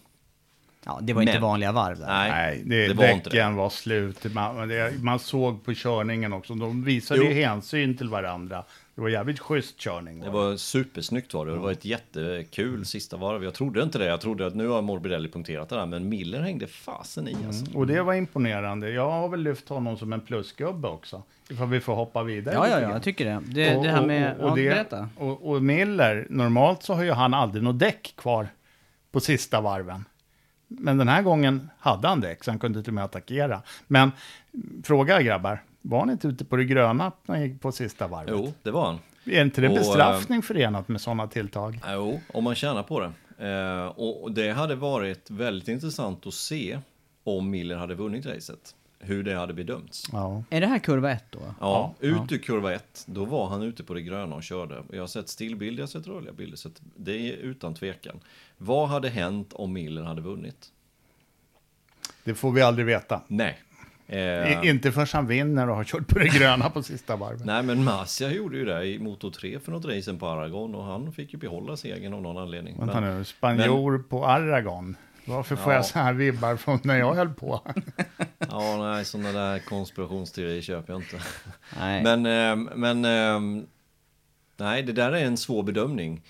Ja, det var inte Men- vanliga varv där. nej, Nej, det, det var inte däcken det. var slut. Man, det, man såg på körningen också. De visade Jo. ju hänsyn till varandra. Det var jävligt schysst körning. Det var supersnyggt var det. Det var ett jättekul sista varv. Jag trodde inte det. Jag trodde att nu har Morbidelli punkterat det där. Men Miller hängde fasen i alltså. Och det var imponerande. Jag har väl lyft honom som en plusgubbe också. Ifall vi får hoppa vidare Ja, ja, ja, jag tycker det. Det, Och- det här och- med... och, och, ja, det- och, och Miller, normalt så har ju han aldrig något däck kvar på sista varven. Men den här gången hade han däck, så han kunde till och med attackera. Men fråga grabbar, var han inte ute på det gröna när han gick på sista varvet? Jo, det var han. Är inte det Och, eh, bestraffning förenat med sådana tilltag? Jo, om man tjänar på det. Eh, och det hade varit väldigt intressant att se om Miller hade vunnit racet. Hur det hade bedömts. Ja. Är det här kurva ett då? Ja, ut ur kurva 1, då var han ute på det gröna och körde. Jag har sett stillbilder, jag har sett rörliga bilder, så det är utan tvekan. Vad hade hänt om Miller hade vunnit? Det får vi aldrig veta. Nej. Eh, inte förrän han vinner och har kört på det gröna på sista varvet. nej, men Masia gjorde ju det i Moto 3 för något racen på Aragon och han fick ju behålla segern av någon anledning. Vänta Men- nu, spanjor på Aragon. Varför får Ja. jag så här vibbar från när jag höll på? Ja, nej, sådana där konspirationsteorier köper jag inte. Nej. Men, ehm, men ehm, nej, det där är en svår bedömning.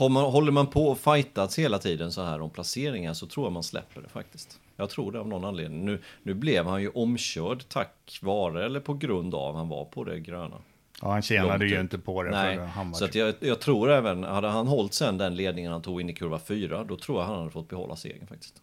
Man, håller man på och fightats hela tiden så här om placeringar så tror jag man släpper det faktiskt. Jag tror det av någon anledning. Nu, nu blev han ju omkörd tack vare eller på grund av han var på det gröna. Ja, han tjänade Långt ju ut. inte på det. Nej, för han var så att jag, jag tror även, hade han hållit sen den ledningen han tog in i kurva 4, då tror jag han hade fått behålla segern faktiskt.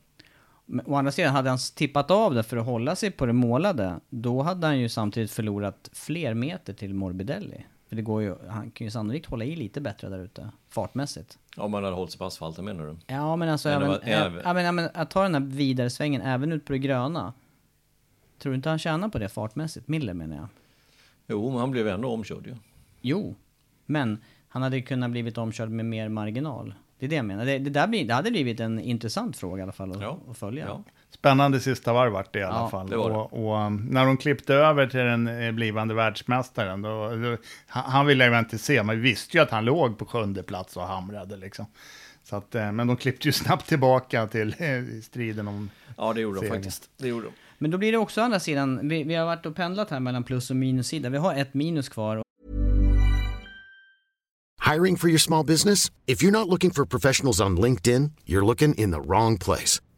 Men å andra sidan, hade han tippat av det för att hålla sig på det målade, då hade han ju samtidigt förlorat fler meter till Morbidelli. För det går ju, han kan ju sannolikt hålla i lite bättre där ute, fartmässigt. Om man hade hållit sig på asfalten menar du? Ja men alltså även, även- ja, men att ta den här vidare svängen även ut på det gröna. Tror du inte han tjänar på det fartmässigt? Miller menar jag. Jo, men han blev ändå omkörd ju. Jo, men han hade kunnat blivit omkörd med mer marginal. Det är det jag menar. Det, det, där blir, det hade blivit en intressant fråga i alla fall att, Ja. att följa. Ja. Spännande sista varv vart det i alla Ja, fall. det var det. Och, och um, när de klippte över till den eh, blivande världsmästaren, då, då, han, ville jag inte se, men vi visste ju att han låg på sjunde plats och hamrade liksom. Så att, eh, men de klippte ju snabbt tillbaka till eh, striden om... Ja, det gjorde de Seger. faktiskt. Det gjorde de. Men då blir det också å andra sidan, vi, vi har varit och pendlat här mellan plus och minussida. Vi har ett minus kvar Hiring for your small business? If you're not looking for professionals on LinkedIn, you're looking in the wrong place.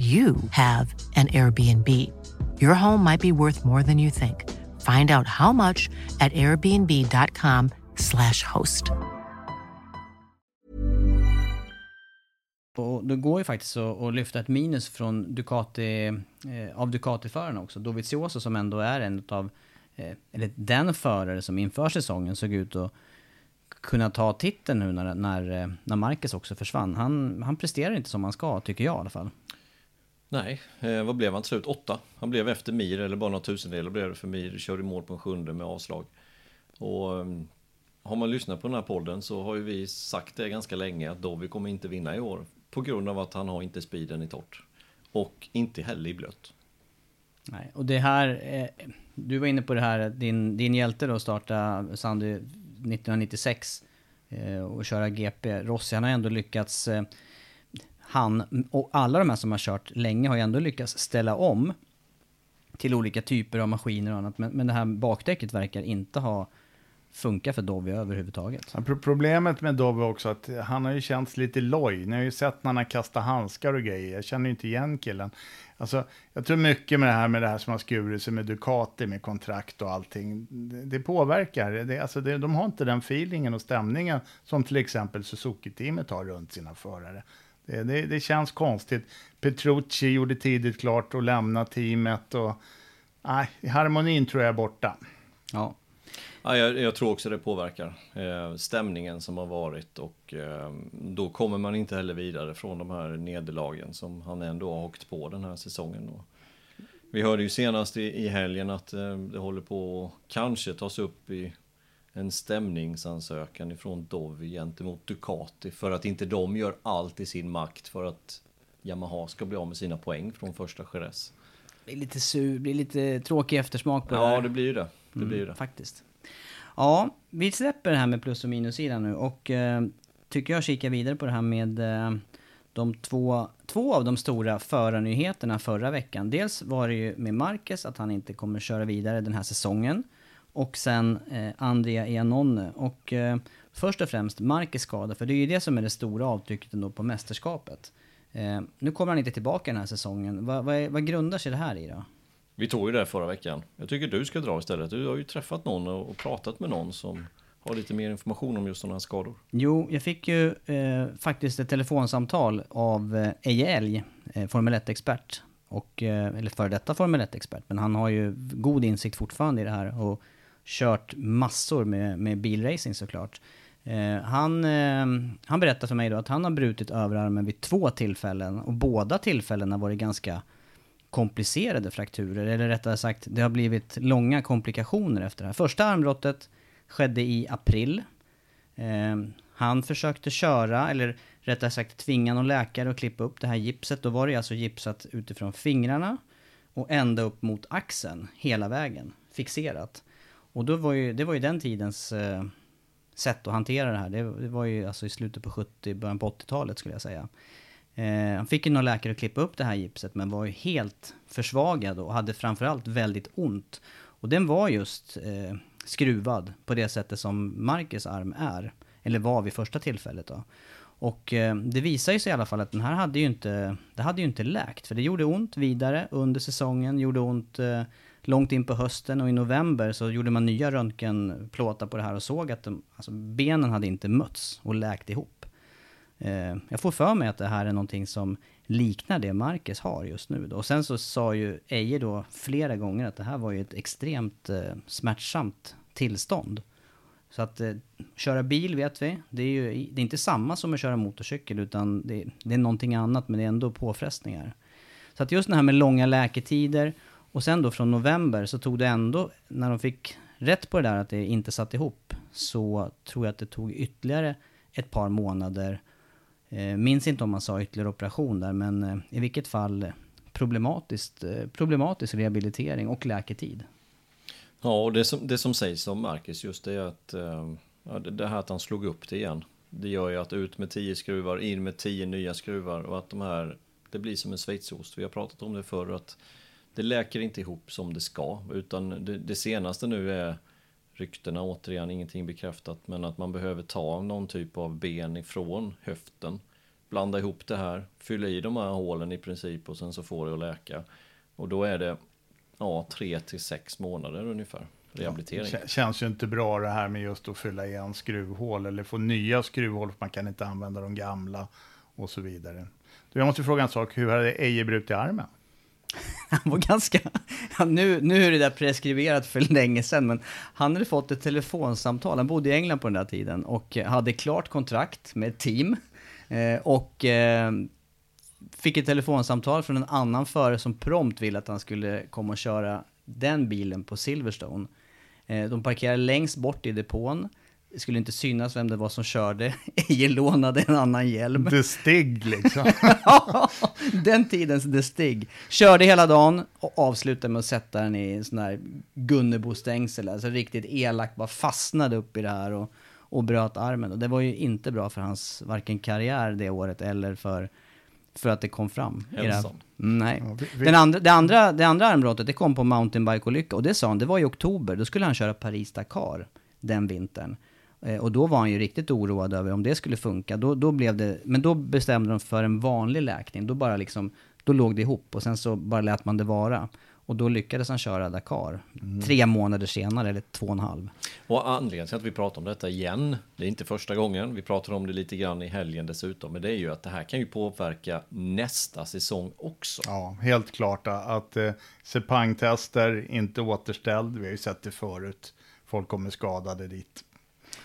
you have an Airbnb. Your home might be worth more than you think. Find out how much at airbnb.com/slash host. Och det går ju faktiskt att, att lyfta ett minus från Ducati, eh, av Ducati-förarna också. Dovizioso som ändå är en av, eh, eller den förare som inför säsongen såg ut att kunna ta titeln nu när, när, eh, när Marcus också försvann. Han, han presterar inte som han ska, tycker jag i alla fall. Nej, eh, vad blev han till slut? Åtta. Han blev efter Mir, eller bara några tusendelar blev det för Mir. Körde i mål på en sjunde med avslag. Och um, har man lyssnat på den här podden så har ju vi sagt det ganska länge att Dovi kommer inte vinna i år. På grund av att han har inte speeden i torrt. Och inte heller i blött. Nej, och det här, eh, du var inne på det här, din, din hjälte då starta Sandy 1996 eh, och köra GP. Rossi, han har ändå lyckats, eh, han och alla de här som har kört länge har ju ändå lyckats ställa om till olika typer av maskiner och annat. Men, men det här bakdäcket verkar inte ha funkat för Dovi överhuvudtaget. Ja, Problemet med Dovi också att han har ju känts lite loj. Ni har ju sett när han har kastat handskar och grejer. Jag känner ju inte igen killen. Alltså, jag tror mycket med det här med det här som har skurit sig med Ducati, med kontrakt och allting. Det, det påverkar. Det, alltså det, de har inte den feelingen och stämningen som till exempel Suzuki-teamet har runt sina förare. Eh, det, det, känns konstigt. Petrucci gjorde tidigt klart att lämna teamet och nej, harmonin tror jag är borta. Ja. Ja, jag, jag tror också det påverkar eh, stämningen som har varit och eh, då kommer man inte heller vidare från de här nederlagen som han ändå har åkt på den här säsongen. Och vi hörde ju senast i, i helgen att eh, det håller på att kanske tas upp i en stämningsansökan ifrån Dovi gentemot Ducati för att inte de gör allt i sin makt för att Yamaha ska bli av med sina poäng från första Jerez. Det blir lite sur, blir lite tråkig eftersmak på det Ja, det blir ju det. Det Mm, blir ju det. Faktiskt. Ja, vi släpper det här med plus och minussidan nu och eh, tycker jag kikar vidare på det här med eh, de två, två av de stora förarnyheterna förra veckan. Dels var det ju med Marquez att han inte kommer köra vidare den här säsongen. Och sen eh, Andrea Iannone. Och eh, först och främst Marquez skada, för det är ju det som är det stora avtrycket ändå på mästerskapet. Eh, nu kommer han inte tillbaka den här säsongen. Va, vad, är, vad grundar sig det här i då? Vi tog ju det förra veckan. Jag tycker du ska dra istället. Du har ju träffat någon och och pratat med någon som har lite mer information om just sådana här skador. Jo, jag fick ju eh, faktiskt ett telefonsamtal av eh, Eje Elg, eh, Formel 1-expert. Och, eh, eller före detta Formel 1-expert, men han har ju god insikt fortfarande i det här och kört massor med, med bilracing såklart. Eh, han, eh, han berättade för mig då att han har brutit överarmen vid två tillfällen och båda tillfällena var det ganska komplicerade frakturer, eller rättare sagt, det har blivit långa komplikationer efter det här. Första armbrottet skedde i april. Eh, han försökte köra, eller rättare sagt tvinga någon läkare att klippa upp det här gipset. Då var det alltså gipsat utifrån fingrarna och ända upp mot axeln hela vägen, fixerat. Och då var ju, det var ju den tidens eh, sätt att hantera det här. Det, det var ju alltså i slutet på 70, början på 80-talet skulle jag säga. Eh, han fick ju någon läkare att klippa upp det här gipset men var ju helt försvagad och hade framförallt väldigt ont. Och den var just eh, skruvad på det sättet som Marcus arm är. Eller var vid första tillfället då. Och eh, det visar ju sig i alla fall att den här hade ju inte, det hade ju inte läkt. För det gjorde ont vidare under säsongen, gjorde ont eh, långt in på hösten och i november så gjorde man nya röntgenplåtar på det här och såg att de, alltså, benen hade inte mötts och läkt ihop. Eh, jag får för mig att det här är någonting som liknar det Marcus har just nu. Då. Och sen så sa ju Eje då flera gånger att det här var ju ett extremt eh, smärtsamt tillstånd. Så att eh, köra bil vet vi, det är ju det är inte samma som att köra motorcykel utan det, det är någonting annat men det är ändå påfrestningar. Så att just det här med långa läketider och sen då från november så tog det ändå, när de fick rätt på det där att det inte satt ihop, så tror jag att det tog ytterligare ett par månader. Eh, minns inte om man sa ytterligare operation där, men eh, i vilket fall eh, problematiskt, eh, problematisk rehabilitering och läketid. Ja, och det som, det som sägs om Marcus just det är att eh, ja, det, det här att han slog upp det igen. Det gör ju att ut med tio skruvar, in med tio nya skruvar och att de här, det blir som en schweizost. Vi har pratat om det förr att det läker inte ihop som det ska, utan det, det senaste nu är ryktena återigen, ingenting bekräftat, men att man behöver ta någon typ av ben ifrån höften, blanda ihop det här, fylla i de här hålen i princip och sen så får det att läka. Och då är det ja, tre till sex månader ungefär rehabilitering. Kä- Känns ju inte bra det här med just att fylla igen skruvhål eller få nya skruvhål för man kan inte använda de gamla och så vidare. Du, jag måste fråga en sak, hur hade Eje brutit armen? Han var ganska... Ja, nu, nu är det där preskriberat för länge sedan, men han hade fått ett telefonsamtal. Han bodde i England på den där tiden och hade klart kontrakt med ett team. Eh, och eh, fick ett telefonsamtal från en annan förare som prompt ville att han skulle komma och köra den bilen på Silverstone. Eh, de parkerade längst bort i depån. Det skulle inte synas vem det var som körde. Eje lånade en annan hjälm. The Stig liksom. den tidens The Stig. Körde hela dagen och avslutade med att sätta den i en sån här Gunnebo-stängsel. Alltså riktigt elakt, bara fastnade upp i det här och, och bröt armen. Och det var ju inte bra för hans varken karriär det året eller för, för att det kom fram. i det här. Hälsan. Nej. Ja, vi- vi- Den andra, det, andra, det andra armbrottet, det kom på mountainbike-olycka. Och det sa han, det var i oktober. Då skulle han köra Paris-Dakar den vintern. Eh, Och då var han ju riktigt oroad över om det skulle funka. Då, då blev det, men då bestämde de för en vanlig läkning. Då bara liksom, då låg det ihop och sen så bara lät man det vara. Och då lyckades han köra Dakar. Tre månader senare, eller två och en halv. Och anledningen till att vi pratar om detta igen, det är inte första gången, vi pratar om det lite grann i helgen dessutom, men det är ju att det här kan ju påverka nästa säsong också. Ja, helt klart att eh, Sepang-tester inte återställd. Vi har ju sett det förut. Folk kommer skadade dit.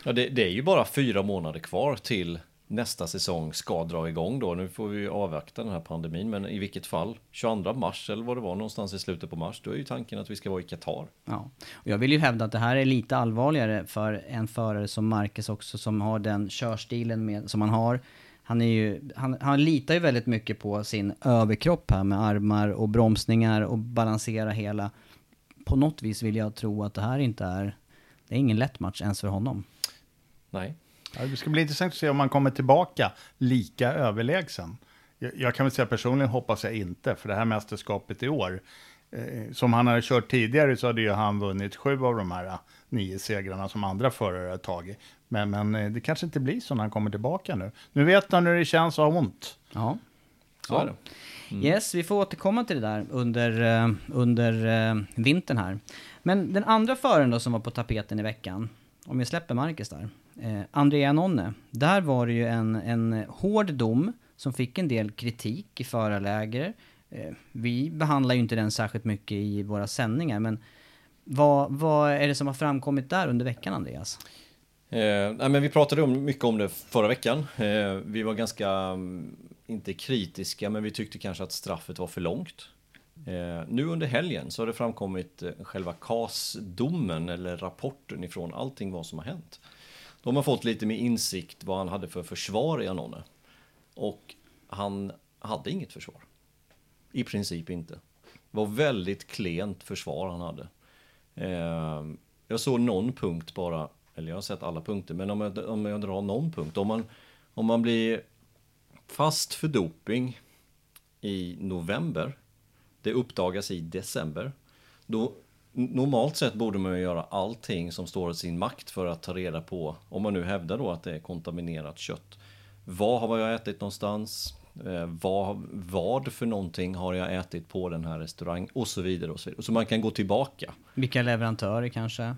Ja, det, det är ju bara fyra månader kvar till nästa säsong ska dra igång då. Nu får vi avvakta den här pandemin, men i vilket fall, 22 mars eller vad det var någonstans i slutet på mars, då är ju tanken att vi ska vara i Qatar. Ja. Och jag vill ju hävda att det här är lite allvarligare för en förare som Marcus också, som har den körstilen med, som han har. Han, är ju, han, han litar ju väldigt mycket på sin överkropp här med armar och bromsningar och balansera hela. På något vis vill jag tro att det här inte är, det är ingen lätt match ens för honom. Nej. Ja, det ska bli intressant att se om man kommer tillbaka lika överlägsen. Jag, jag kan väl säga personligen hoppas jag inte, för det här mästerskapet i år, eh, som han hade kört tidigare så hade ju han vunnit sju av de här eh, nio segrarna som andra förare har tagit. Men, men eh, det kanske inte blir så när han kommer tillbaka nu. Nu vet han hur det känns att ha ont. Ja. Så Ja. är det. Yes, vi får återkomma till det där under, eh, under vintern här. Men den andra föraren då som var på tapeten i veckan, om jag släpper Marcus där, eh, Andrea Nonne. Där var det ju en, en hård dom som fick en del kritik i förarläger. Eh, vi behandlar ju inte den särskilt mycket i våra sändningar, men vad, vad är det som har framkommit där under veckan, Andreas? Eh, nej, men vi pratade om, mycket om det förra veckan. Eh, vi var ganska, mm, inte kritiska, men vi tyckte kanske att straffet var för långt. Eh, nu under helgen så har det framkommit eh, själva Cas-domen, eller rapporten ifrån allting vad som har hänt. De har fått lite mer insikt vad han hade för försvar i Anone. Och han hade inget försvar. I princip inte. Det var väldigt klent försvar han hade. Eh, jag såg någon punkt bara, eller jag har sett alla punkter, men om jag, om jag drar någon punkt. Om man, om man blir fast för doping i november, det uppdagas i december, då normalt sett borde man ju göra allting som står i sin makt för att ta reda på, om man nu hävdar då att det är kontaminerat kött. Vad har jag ätit någonstans? Eh, vad, vad för någonting har jag ätit på den här restaurangen? Och så vidare och så vidare. Så man kan gå tillbaka. Vilka leverantörer kanske?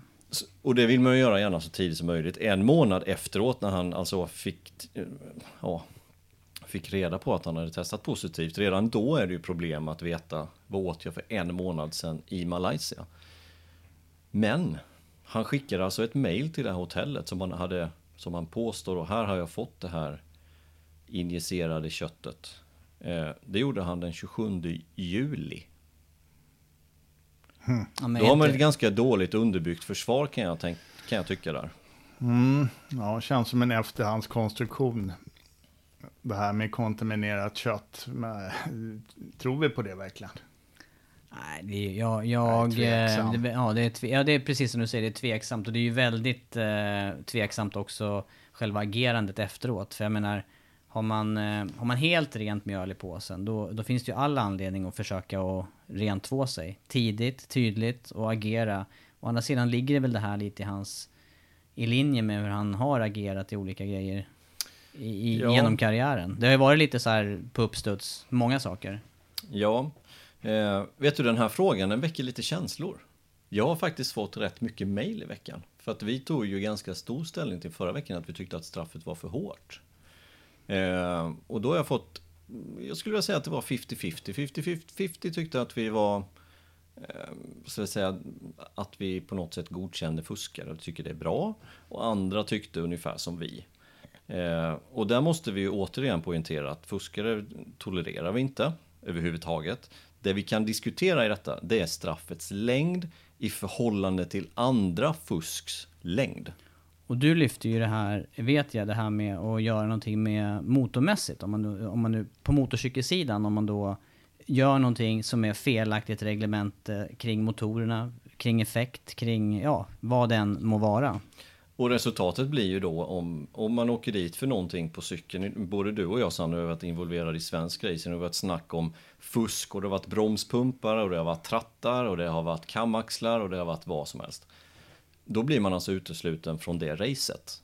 Och det vill man ju göra gärna så tidigt som möjligt. En månad efteråt när han alltså fick, eh, ja, fick reda på att han hade testat positivt. Redan då är det ju problem att veta vad åt jag för en månad sedan i Malaysia. Men han skickade alltså ett mail till det här hotellet som han hade, som han påstår och här har jag fått det här injicerade köttet. Eh, det gjorde han den 27 juli. Ja, men Då har man ett ganska dåligt underbyggt försvar kan jag, tänk, kan jag tycka där. Ja, känns som en efterhandskonstruktion. Det här med kontaminerat kött. Men, tror vi på det verkligen? Nej, det är, jag, jag, tveksam. eh, det, ja, det är, ja, det är precis som du säger, det är tveksamt. Och det är ju väldigt eh, tveksamt också själva agerandet efteråt. För jag menar, har man, eh, har man helt rent mjöl i påsen, då, då finns det ju all anledning att försöka att rent två sig. Tidigt, tydligt och agera. Å andra sidan ligger det väl det här lite i hans, i linje med hur han har agerat i olika grejer i, Ja. genom karriären. Det har ju varit lite så här på uppstuds, många saker. Ja, eh, vet du den här frågan den väcker lite känslor. Jag har faktiskt fått rätt mycket mejl i veckan. För att vi tog ju ganska stor ställning till förra veckan att vi tyckte att straffet var för hårt. Eh, och då har jag fått, jag skulle vilja säga att det var 50-50. 50-50 tyckte att vi var, eh, så att säga, att vi på något sätt godkände fuskare och tycker det är bra. Och andra tyckte ungefär som vi. Eh, och där måste vi ju återigen poängtera att fuskare tolererar vi inte överhuvudtaget. Det vi kan diskutera i detta, det är straffets längd i förhållande till andra fusks längd. Och du lyfter ju det här, vet jag, det här med att göra någonting med motormässigt. Om man, nu- om man nu, på motorcykelsidan, om man då gör någonting som är felaktigt reglement kring motorerna, kring effekt, kring, ja, vad den må vara. Och resultatet blir ju då om, om man åker dit för någonting på cykeln. Både du och jag Sandra har varit involverade i svensk racing. Det har varit snack om fusk och det har varit bromspumpar och det har varit trattar och det har varit kamaxlar och det har varit vad som helst. Då blir man alltså utesluten från det racet.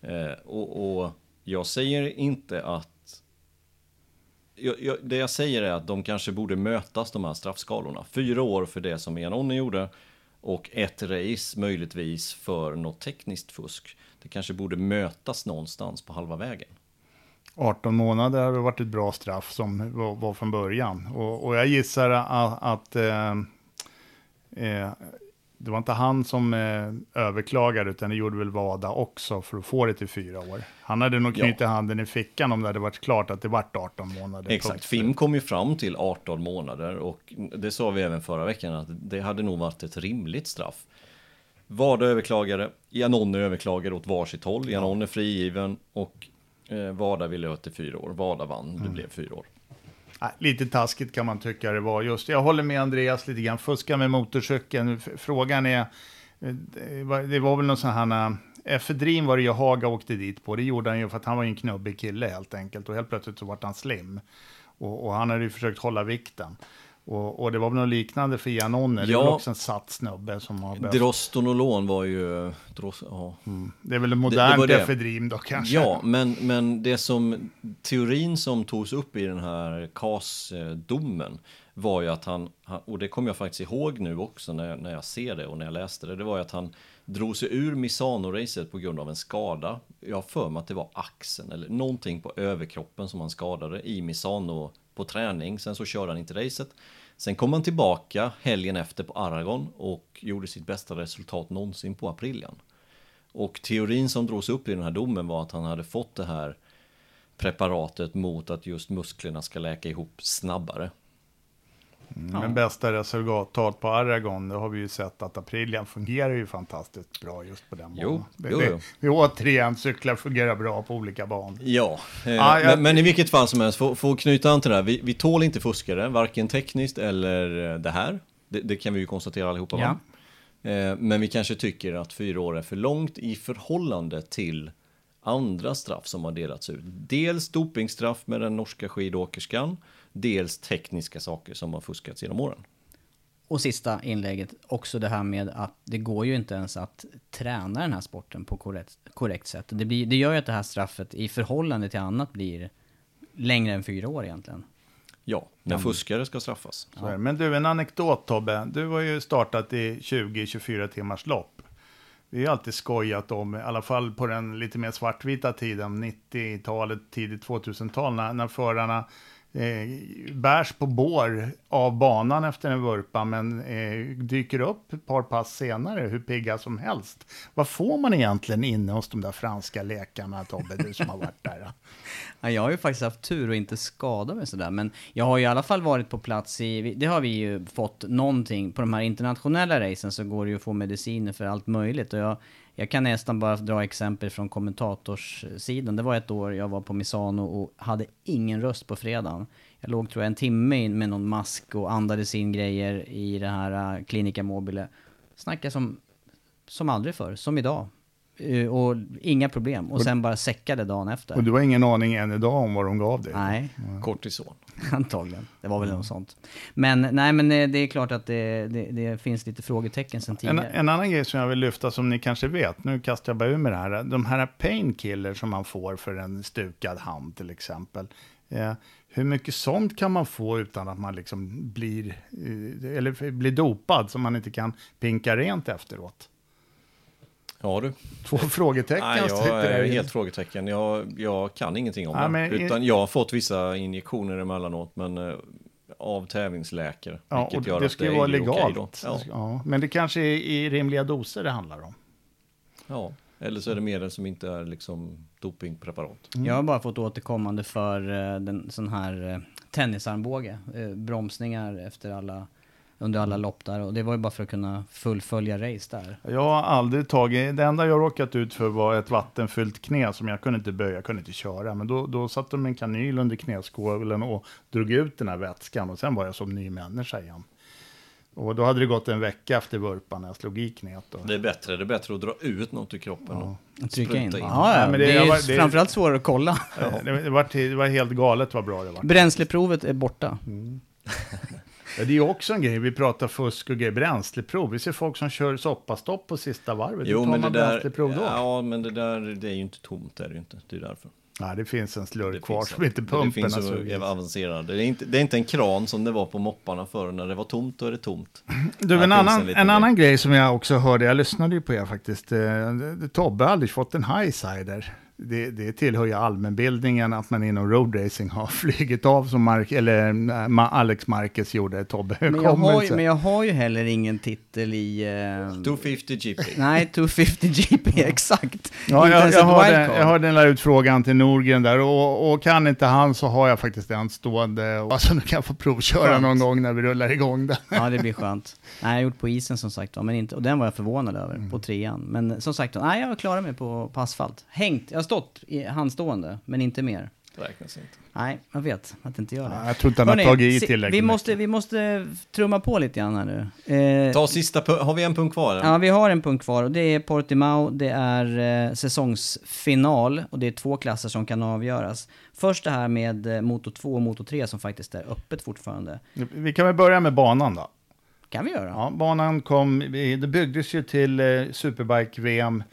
Eh, och, och jag säger inte att jag, jag, det jag säger är att de kanske borde mötas, de här straffskalorna. Fyra år för det som Janone gjorde och ett race möjligtvis för något tekniskt fusk. Det kanske borde mötas någonstans på halva vägen. 18 månader har varit ett bra straff som var, var från början. Och, och jag gissar att, att eh, eh, det var inte han som eh, överklagade, utan det gjorde väl Vada också för att få det till fyra år. Han hade nog knutit ja. handen i fickan om det hade varit klart att det vart 18 månader. Exakt, Fim kom ju fram till 18 månader och det sa vi även förra veckan att det hade nog varit ett rimligt straff. Vada överklagade, Janone överklagade åt varsitt håll, Janone frigiven och eh, Vada ville ha till fyra år. Vada vann, det mm. blev fyra år. Ah, lite taskigt kan man tycka det var. Just, jag håller med Andreas lite grann. Fuska med motorcykeln. Frågan är, eh, det var väl någon sån här... Eh, Efedrin var det ju Haga åkte dit på. Det gjorde han ju för att han var en knubbig kille helt enkelt. Och helt plötsligt så vart han slim. Och, och han hade ju försökt hålla vikten. Och, och, det var väl något liknande för Janone, ja, det är också en satt snubbe som har bäst. Drostonolon var ju... Dros, ja. Mm. Det är väl en modern efedrin då kanske? Ja, men, men det som... Teorin som togs upp i den här KAS-domen var ju att han, och det kommer jag faktiskt ihåg nu också när, när jag ser det och när jag läste det, det var ju att han drog sig ur Misano-racet på grund av en skada. Jag har för mig att det var axeln eller någonting på överkroppen som han skadade i Misano på träning. Sen så körde han inte racet. Sen kom han tillbaka helgen efter på Aragon och gjorde sitt bästa resultat någonsin på Aprilian. Och teorin som drogs upp i den här domen var att han hade fått det här preparatet mot att just musklerna ska läka ihop snabbare. Mm, men bästa resultat på Aragon, det har vi ju sett att Aprilian fungerar ju fantastiskt bra just på den banan. Jo, jo, jo. Vi återigen, cyklar fungerar bra på olika banor. Ja, eh, ah, jag... men, men, i vilket fall som helst, för, att knyta an till det här, vi, vi tål inte fuskare, varken tekniskt eller eh, det här. Det, det kan vi ju konstatera allihopa. Ja. Eh, men vi kanske tycker att fyra år är för långt i förhållande till andra straff som har delats ut. Dels dopingstraff med den norska skidåkerskan, dels tekniska saker som har fuskats genom åren. Och sista inlägget, också det här med att det går ju inte ens att träna den här sporten på korrekt, korrekt sätt. Det, blir, det gör ju att det här straffet i förhållande till annat blir längre än fyra år egentligen. Ja, när fuskare ska straffas. Ja. Men du, en anekdot Tobbe. Du har ju startat i 20-24 timmars lopp. Vi har alltid skojat om, i alla fall på den lite mer svartvita tiden, 90-talet, tidigt 2000-tal, när, när förarna eh, bärs på bår av banan efter en vurpa, men eh, dyker upp ett par pass senare, hur pigga som helst. Vad får man egentligen inne hos de där franska läkarna, Tobbe, du som har varit där? ja, jag har ju faktiskt haft tur och inte skadat mig sådär, men jag har ju i alla fall varit på plats i, det har vi ju fått någonting, på de här internationella racen så går det ju att få mediciner för allt möjligt och jag jag kan nästan bara dra exempel från kommentatorssidan. Det var ett år jag var på Misano och hade ingen röst på fredagen. Jag låg tror jag en timme in med någon mask och andades in grejer i det här äh, Clinica Mobile. Snackade som, som aldrig förr, som idag. Uh, och inga problem. Och sen bara säckade dagen efter. Och du har ingen aning än idag om vad de gav dig? Nej. Kortison. Antagligen. Det var väl mm. något sånt. Men nej, men eh, det är klart att det, det, det finns lite frågetecken sen tidigare. En, en, annan grej som jag vill lyfta som ni kanske vet, nu kastar jag bara ur med det här. De här painkiller som man får för en stukad hand till exempel. Eh, hur mycket sånt kan man få utan att man liksom blir, eh, eller blir dopad så man inte kan pinka rent efteråt? Ja du. Två frågetecken. Nej, jag är helt frågetecken. Jag, jag kan ingenting om ja, det. Utan jag har fått vissa injektioner emellanåt, men uh, av tävlingsläkare. Ja, vilket gör det ska ju vara legalt. Okay ja. ja. men det kanske är i rimliga doser det handlar om. Ja, eller så är det medel som inte är liksom dopingpreparat. Mm. Jag har bara fått återkommande för uh, den sån här uh, tennisarmbåge. Bromsningar efter alla under alla lopp där och det var ju bara för att kunna fullfölja race där. Jag har aldrig tagit, det enda jag råkat ut för var ett vattenfyllt knä som jag kunde inte böja, jag kunde inte köra. Men då, då satte de en kanyl under knäskålen och drog ut den här vätskan och sen var jag som ny människa igen. Och då hade det gått en vecka efter vurpan när jag slog i knät. Och... Det är bättre, det är bättre att dra ut något i kroppen ja. och trycka in. in. Ja, ja, men det, det är var, det, framförallt svårare att kolla. Ja, det, det, var, det var helt galet vad bra det var. Bränsleprovet är borta. Mm. Ja, det är också en grej, vi pratar fusk och grejer, bränsleprov. Vi ser folk som kör soppastopp på sista varvet. Jo, men det där, då? Ja, men det där det är ju inte tomt, det är det inte. Det är därför. Ja, det finns en slurk Det kvar finns, som inte det pumpen finns har så sugit. avancerad. Det är, inte, det är inte en kran som det var på mopparna förr. När det var tomt, då är det tomt. Du, Här en finns annan, en en, annan grej som jag också hörde, jag lyssnade ju på er faktiskt. Eh, Tobbe har aldrig fått en highsider. Det, det tillhör ju allmänbildningen att man inom roadracing har flugit av som Mark, eller, eh, Ma- Alex Marquez gjorde. Tobbe, hur Men jag, har, det ju- men jag har ju heller ingen titel i... Eh, 250 GP. nej, 250 GP, exakt. Ja, Inte jag, jag, hörde, wildcard. jag den där utfrågan till Norgren där och, och kan inte han så har jag faktiskt en stående. Och, alltså nu kan jag få provköra Skönt. någon gång när vi rullar igång den. Ja, det blir skönt. Nej, jag har gjort på isen som sagt men inte, och den var jag förvånad över, Mm. på trean. Men som sagt nej, jag klarar mig på, på asfalt. Hängt, jag har stått i handstående, men inte mer. Räknas inte. Nej, jag vet att det inte gör det. Ja, jag tror inte han har Hörrni, tagit i tillräckligt vi måste, vi måste trumma på lite grann här nu. Eh, Ta sista Har vi en punkt kvar? eller? Ja, vi har en punkt kvar och det är Portimao, det är eh, säsongsfinal och det är två klasser som kan avgöras. Först det här med eh, Moto 2 och Moto 3 som faktiskt är öppet fortfarande. Vi kan väl börja med banan då. Kan vi göra? Ja, banan kom, det byggdes ju till eh, Superbike-VM,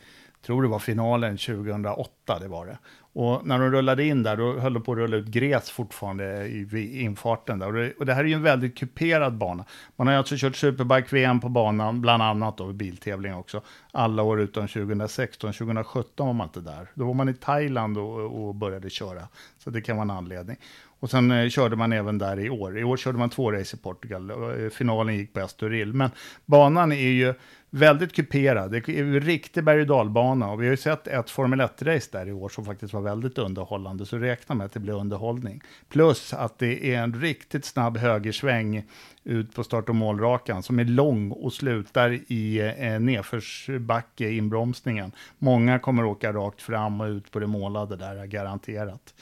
tror det var finalen 2008, det var det. Och när de rullade in där, då höll de på att rulla ut gräs fortfarande i vid infarten där. Och det, och det här är ju en väldigt kuperad bana. Man har ju alltså kört Superbike-VM på banan, bland annat då, biltävling också, alla år utom 2016. 2017 var man inte där. Då var man i Thailand och, och började köra. Så det kan vara en anledning. Och sen eh, körde man även där i år. I år körde man två race i Portugal. Och, eh, finalen gick på Estoril. Men banan är ju väldigt kuperad. Det är ju riktig berg och dalbana. Och vi har ju sett ett Formel 1-race där i år som faktiskt var väldigt underhållande. Så räkna med att det blir underhållning. Plus att det är en riktigt snabb högersväng ut på start och målrakan som är lång och slutar i eh, nedförsbacke, inbromsningen. Många kommer åka rakt fram och ut på det målade där, garanterat.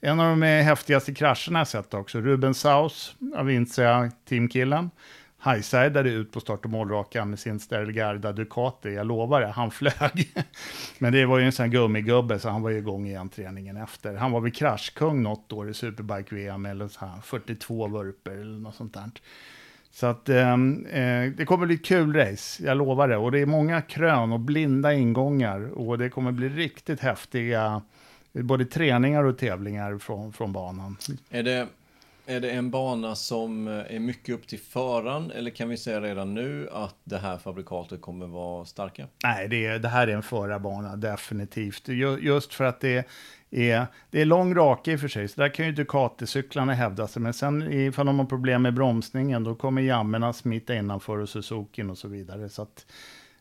En av de eh, häftigaste krascherna jag sett också, Ruben Saus, Avincia teamkillen. Highsidade ut på start och målrakan med sin Sterlgarda Ducati, jag lovar det, han flög. Men det var ju en sån här gummigubbe så han var ju igång igen träningen efter. Han var väl kraschkung något år i Superbike-VM eller så här 42 vurper eller något sånt där. Så att ehm, eh, det kommer bli ett kul race, jag lovar det. Och det är många krön och blinda ingångar och det kommer bli riktigt häftiga både träningar och tävlingar från, från banan. Är det, är det en bana som eh, är mycket upp till föraren eller kan vi säga redan nu att det här fabrikatet kommer vara starka? Nej, det, är, det här är en förarbana, definitivt. Just för att det är, det är lång rake i och för sig, så där kan ju Ducati-cyklarna hävda sig. Men sen ifall de har problem med bromsningen, då kommer jammerna smita innanför och Suzuki och så vidare. Så att,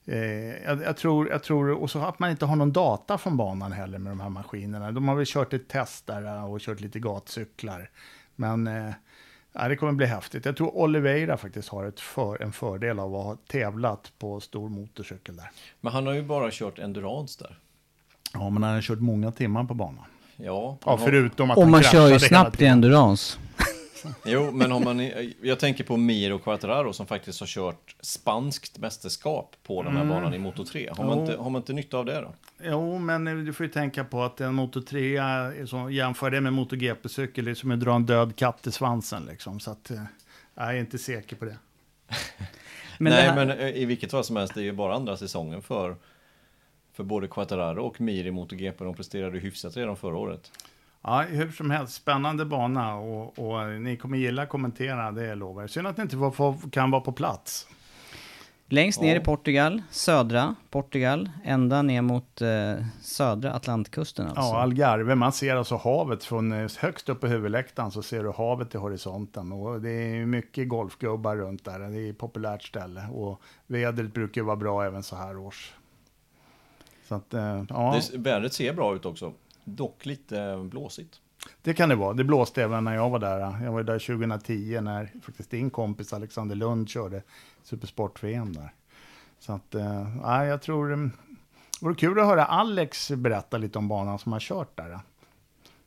eh, jag, jag, tror, jag tror, och så att man inte har någon data från banan heller med de här maskinerna. De har väl kört ett test där eh, och kört lite gatcyklar. Men eh, ja, det kommer bli häftigt. Jag tror Oliveira faktiskt har ett för, en fördel av att ha tävlat på stor motorcykel där. Men han har ju bara kört endurance där. Ja, men han har kört många timmar på banan. Ja, Ja, förutom att Och han man kör ju snabbt i endurance. Jo, men har man, jag tänker på Miro Quartararo som faktiskt har kört spanskt mästerskap på den här banan i Moto 3. Har man, inte, har man inte nytta av det då? Jo, men du får ju tänka på att en Moto 3, är som- jämför det med MotoGP-cykel, det är som att dra en död katt i svansen liksom. Så att, eh, jag är inte säker på det. Men Nej, det här- men eh, i vilket fall som helst, det är ju bara andra säsongen för, för både Quartararo och Mir i MotoGP. De presterade hyfsat redan förra året. Ja, hur som helst, spännande bana och, och ni kommer gilla att kommentera, det lovar jag. Synd att ni inte får, får, kan vara på plats. Längst ner Ja. i Portugal, södra Portugal, ända ner mot eh, södra Atlantkusten alltså. Ja, Algarve, man ser alltså havet från eh, högst upp på huvudläktaren så ser du havet i horisonten. Och det är mycket golfgubbar runt där, det är ett populärt ställe. Och vädret brukar vara bra även så här års. Så att, eh, ja, Det, vädret ser bra ut också. Dock lite blåsigt. det kan det vara. Det blåste även när jag var där. Jag var där 2010 när faktiskt din kompis Alexander Lund körde Supersport-VM där. Så att, eh, ja, jag tror... eh, Det vore kul att höra Alex berätta lite om banan som har kört där.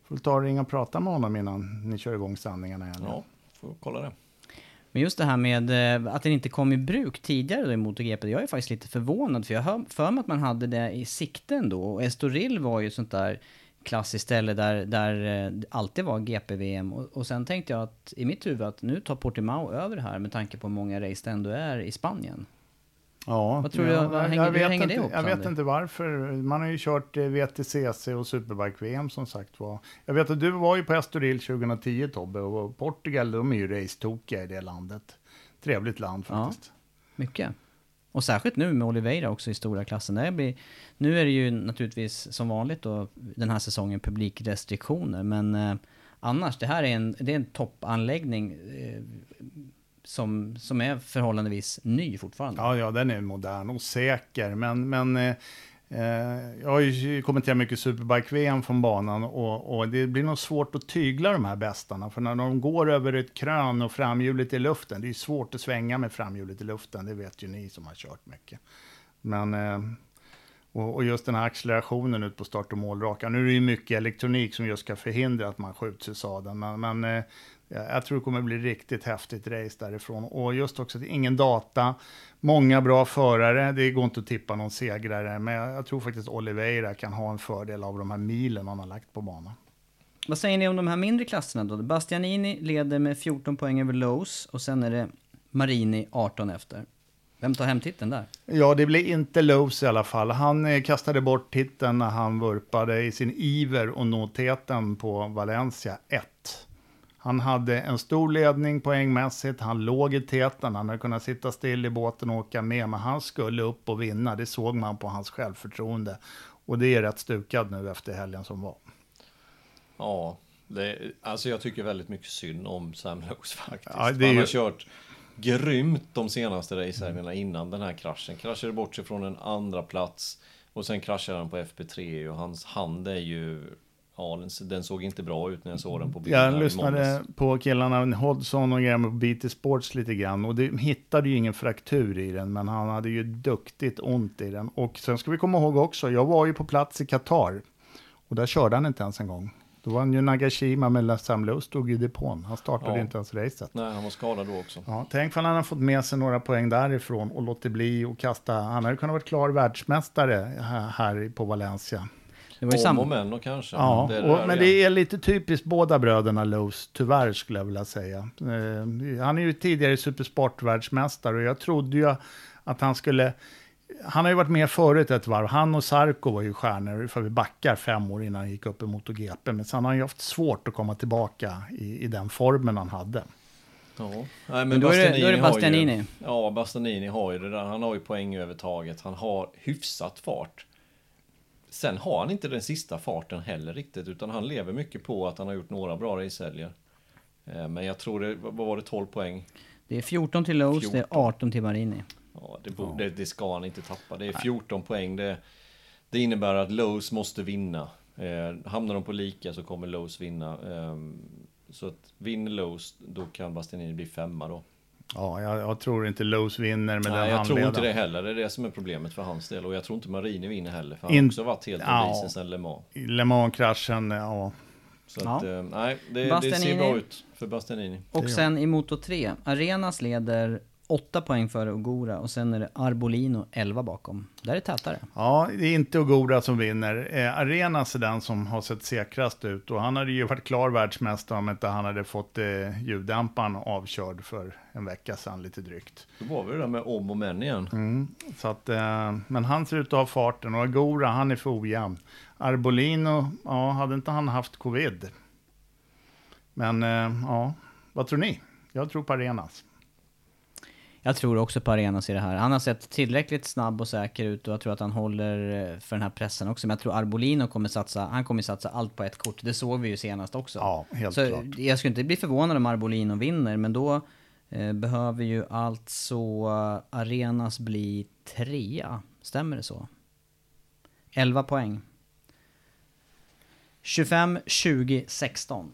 Får ta och ringa och prata med honom innan ni kör igång sändningarna igen. Ja, får kolla det. Men just det här med eh, att den inte kom i bruk tidigare då i MotoGP, jag är faktiskt lite förvånad för jag har för mig att man hade det i sikte ändå. Och Estoril var ju sånt där klassiskt ställe där, där eh, det alltid var GP-VM. Och, och sen tänkte jag att i mitt huvud att nu tar Portimao över det här med tanke på hur många race det ändå är i Spanien. Ja, Vad tror du- vad hänger- jag vet hänger det inte, ihop, Jag vet inte varför. Man har ju kört eh, VTCC och Superbike-VM som sagt var. Jag vet att du var ju på Estoril 2010 Tobbe och Portugal, de är ju racetokiga i det landet. Trevligt land Ja. faktiskt. Mycket. Och särskilt nu med Oliveira också i stora klassen. Där blir, nu är det ju naturligtvis som vanligt då den här säsongen publikrestriktioner. Men eh, annars, det här är en, det är en toppanläggning eh, som, som är förhållandevis ny fortfarande. Ja, ja, den är modern och säker. Men, men eh, Eh, jag har ju kommenterat mycket Superbike-VM från banan och, och det blir nog svårt att tygla de här bästarna. För när de går över ett krön och framhjulet i luften, det är ju svårt att svänga med framhjulet i luften, det vet ju ni som har kört mycket. Men, eh, och, och just den här accelerationen ut på start och målraka. Nu är det ju mycket elektronik som just ska förhindra att man skjuts i sadeln. Men, men eh, jag tror det kommer bli riktigt häftigt race därifrån. Och just också att ingen data, många bra förare. Det går inte att tippa någon segrare. Men jag, jag tror faktiskt Oliveira kan ha en fördel av de här milen han har lagt på banan. Vad säger ni om de här mindre klasserna då? Bastianini leder med 14 poäng över Lowe's och sen är det Marini 18 efter. Vem tar hem titeln där? Ja, det blir inte Lowe's i alla fall. Han eh, kastade bort titeln när han vurpade i sin iver att nå täten på Valencia 1. Han hade en stor ledning poängmässigt, han låg i täten, han hade kunnat sitta still i båten och åka med, men han skulle upp och vinna, det såg man på hans självförtroende. Och det är rätt stukad nu efter helgen som var. Ja, det, alltså jag tycker väldigt mycket synd om Sam Lowes faktiskt. Ja, det är Han ju- har kört grymt de senaste racehelgerna innan den här kraschen. Kraschade bort sig från en andra plats och sen kraschade han på FP3 och hans hand är ju... Ja, den, den såg inte bra ut när jag såg den på bilden. Jag lyssnade på killarna Hodgson och grejer på BT Sports lite grann och det hittade ju ingen fraktur i den, men han hade ju duktigt ont i den. Och sen ska vi komma ihåg också, jag var ju på plats i Qatar och där körde han inte ens en gång. Då var han ju Nagashima med Sam Lowe stod i depån. Han startade Ja. inte ens racet. Nej, han var skadad då också. Ja, tänk om han hade fått med sig några poäng därifrån och låtit bli och kasta. Han hade kunnat vara klar världsmästare här, här på Valencia. Det var ju Om och men och kanske. Ja, det är det och, men det är lite typiskt båda bröderna Lowe's, tyvärr skulle jag vilja säga. Eh, han är ju tidigare supersportvärldsmästare och jag trodde ju att han skulle... Han har ju varit med förut ett varv. Han och Sarko var ju stjärnor, för vi backar fem år innan han gick upp i MotoGP. Men sen har han ju haft svårt att komma tillbaka i, i den formen han hade. Ja. Nej, men, Men då är det- då är det Bastianini. Ju, ja, Bastianini har ju det där. Han har ju poängövertaget. Han har hyfsat fart. Sen har han inte den sista farten heller riktigt, utan han lever mycket på att han har gjort några bra racehelger. Eh, Men jag tror det, vad var det, 12 poäng? Det är 14 till Lowe's, det är 14. 18 till Marini. Ja, det, borde, det, det ska han inte tappa. Det är 14 poäng. Det, det innebär att Lowe's måste vinna. Eh, hamnar de på lika så kommer Lowe's vinna. Eh, så att vinner Lowe's, då kan Bastianini bli femma då. Ja, jag, jag tror inte Lowe's vinner med den Nej, jag tror handleden. inte det heller. Det är det som är problemet för hans del. Och jag tror inte Marini vinner heller. För han In- har också varit helt Ja. på isen sedan Le Mans. Le Mans-kraschen, ja. Så Ja. att, eh, nej, det, det ser bra ut för Bastianini. Och sen i Moto 3, Arenas leder 8 poäng före Ogura och sen är det Arbolino 11 bakom. Där är det tätare. Ja, det är inte Ogura som vinner. Eh, Arenas är den som har sett säkrast ut och han hade ju varit klar världsmästare om inte han hade fått eh, ljuddämparen avkörd för en vecka sedan lite drygt. Då var vi det där med om och men igen. Mm. Så att, eh, men han ser ut att ha farten och Agora, han är för ojämn. Arbolino, ja, hade inte han haft covid? Men eh, ja, vad tror ni? Jag tror på Arenas. Jag tror också på Arenas i det här. Han har sett tillräckligt snabb och säker ut och jag tror att han håller eh, för den här pressen också. Men jag tror Arbolino kommer satsa, han kommer satsa allt på ett kort. Det såg vi ju senast också. Ja, helt Så klart. jag skulle inte bli förvånad om Arbolino vinner, men då eh, behöver ju alltså Arenas bli trea. Stämmer det så? 11 poäng. 25, 20, 16.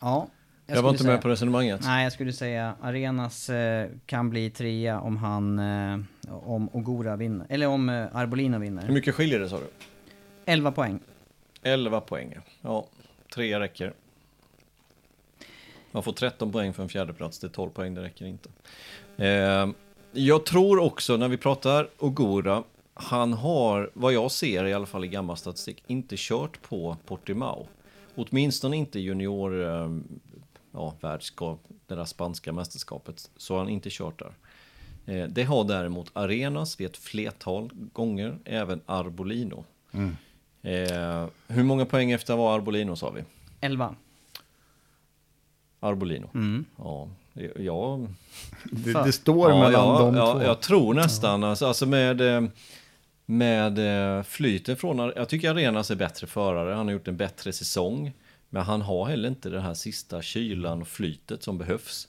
Ja. Jag, var skulle inte säga- med på resonemanget. Nej, jag skulle säga Arenas eh, kan bli trea om han, eh, om Ogura vinner. Eller om eh, Arbolino Hur vinner. mycket skiljer det sa du? 11 poäng. 11 poäng. Ja, tre räcker. Man får 13 poäng för en fjärde plats. Det är 12 poäng, det räcker inte. Eh, jag tror också, när vi pratar Ogura, han har, vad jag ser i alla fall i gammal statistik, inte kört på Portimao. Åtminstone inte junior, eh, ja, världskap, det där spanska mästerskapet, så har han inte kört där. Eh, det har däremot Arenas vid ett flertal gånger, även Arbolino. Eh, hur många poäng efter var Arbolino sa vi? 11. Arbolino. Ja, jag Det, det står ja, mellan ja, de ja, två. Jag tror nästan, alltså, alltså med, eh, med eh, flytet från, jag tycker Arenas är bättre förare, han har gjort en bättre säsong. Men han har heller inte den här sista kylan och flytet som behövs.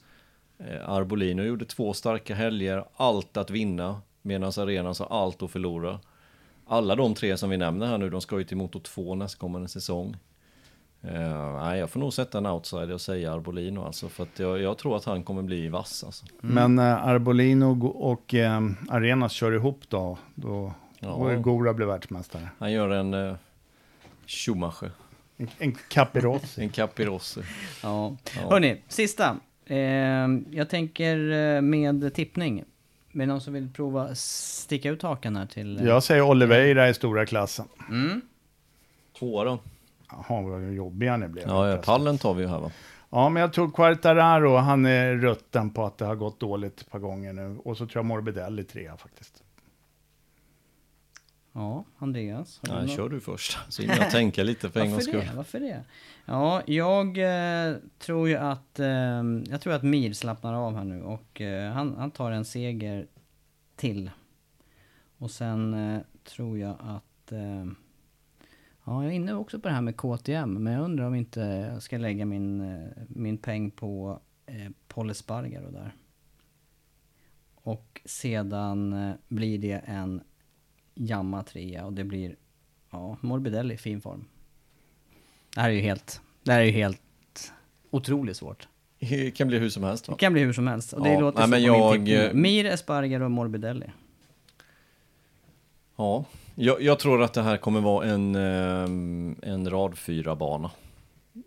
Eh, Arbolino gjorde två starka helger, allt att vinna, medan Arenas har allt att förlora. Alla de tre som vi nämner här nu, de ska ju till Moto 2 nästkommande säsong. Eh, nej, jag får nog sätta en outsider och säga Arbolino alltså, för att jag, jag tror att han kommer bli vass alltså. Men eh, Arbolino och eh, Arenas kör ihop då. Då Ja. Gora blir världsmästare. Han gör en eh, Schumacher, En, en Capirossi. en Capirossi. Ja. Ja. Hörni, sista. Eh, jag tänker eh, med tippning. Det någon som vill prova sticka ut hakan här till... eh, Jag säger Oliveira i stora klassen. Tvåa då? Jaha, vad jobbiga ni blev. Ja, ja, pallen tar vi ju här va? Ja, men jag tror Quartararo, han är rutten på att det har gått dåligt ett par gånger nu. Och så tror jag Morbidelli trea faktiskt. Ja, Andreas. har Nej, kör du först. Så hinner jag tänka lite för en gångs skull. det? Varför det? Ja, jag eh, tror ju att... Eh, jag tror att Mir slappnar av här nu och eh, han, han tar en seger till. Och sen eh, tror jag att... Eh, ja, jag är inne också på det här med KTM, men jag undrar om inte jag ska lägga min, eh, min peng på eh, Paul Espargaro där. Och sedan blir det en jamma trea och det blir Ja, Morbidelli i fin form. Det här är ju helt, det här är ju helt otroligt svårt. Det kan bli hur som helst va? Det kan bli hur som helst. Och det Ja, låter nej, men min jag- eh, Mir, Espargaro och Morbidelli. Ja, jag, jag tror att det här kommer vara en, ehm, en rad fyra bana.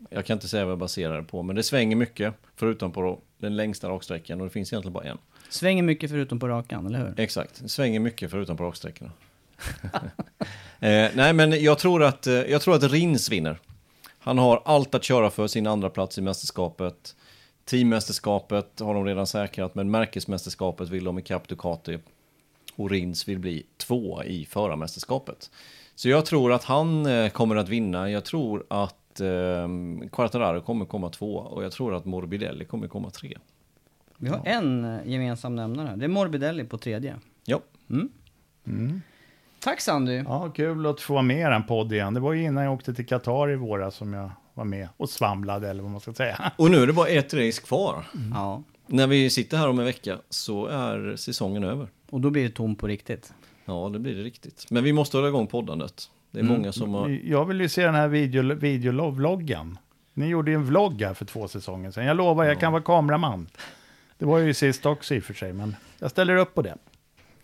Jag kan inte säga vad jag baserar det på, men det svänger mycket, förutom på den längsta raksträckan och det finns egentligen bara en. Svänger mycket förutom på rakan, eller hur? Exakt, svänger mycket förutom på raksträckorna. eh, nej, men jag tror, att, eh, jag tror att Rins vinner. Han har allt att köra för sin andra plats i mästerskapet. Teammästerskapet har de redan säkrat, men märkesmästerskapet vill de ikapp Ducati. Och Rins vill bli två i förarmästerskapet. Så jag tror att han eh, kommer att vinna. Jag tror att eh, Quartararo kommer komma två och jag tror att Morbidelli kommer komma tre. Vi har en eh, gemensam nämnare. Det är Morbidelli på tredje. Ja, Tack Sandy! Ja, kul att få vara med i den podd igen. Det var ju innan jag åkte till Qatar i våras som jag var med och svamlade, eller vad man ska säga. och nu är det bara ett race kvar. Ja. När vi sitter här om en vecka så är säsongen över. Och då blir det tom på riktigt. Ja, det blir det riktigt. Men vi måste hålla igång poddandet. Det är många som har... Jag vill ju se den här video, videovloggen. Ni gjorde ju en vlogg här för två säsonger sedan. Jag lovar, jag kan vara kameraman. Det var ju sist också i och för sig, men jag ställer upp på det.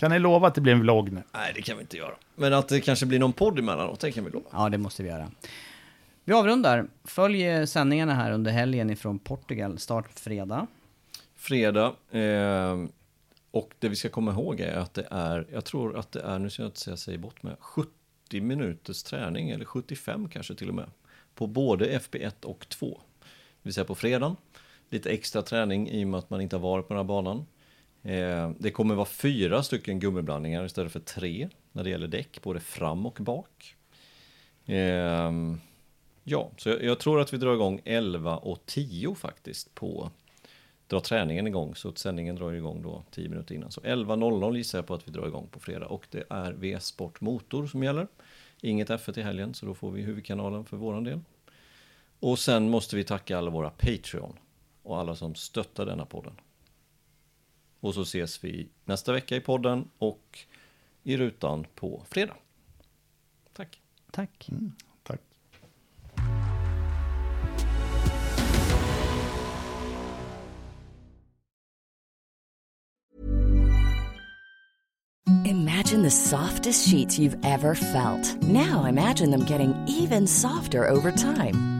Kan ni lova att det blir en vlogg nu? Nej, det kan vi inte göra. Men att det kanske blir någon podd emellanåt, det kan vi lova. Ja, det måste vi göra. Vi avrundar. Följ eh, sändningarna här under helgen ifrån Portugal. Start fredag. Fredag. Eh, och det vi ska komma ihåg är att det är, jag tror att det är, nu ska jag inte säga sig bort med, 70 minuters träning, eller 75 kanske till och med. På både FB1 och 2. Det vill säga på fredagen. Lite extra träning i och med att man inte har varit på den här banan. Eh, det kommer vara fyra stycken gummiblandningar istället för tre när det gäller däck, både fram och bak. Eh, ja, så jag, jag tror att vi drar igång 11 och 10 faktiskt på drar träningen igång så att sändningen drar igång då 10 minuter innan. Så 11.00 gissar jag på att vi drar igång på fredag och det är V-sport motor som gäller. Inget F1 i helgen så då får vi huvudkanalen för våran del. Och sen måste vi tacka alla våra Patreon och alla som stöttar denna podden. Och så ses vi nästa vecka i podden och i rutan på fredag. Tack! Tack. Tack. Imagine the softest sheets you've ever felt. Now imagine them getting even softer over time.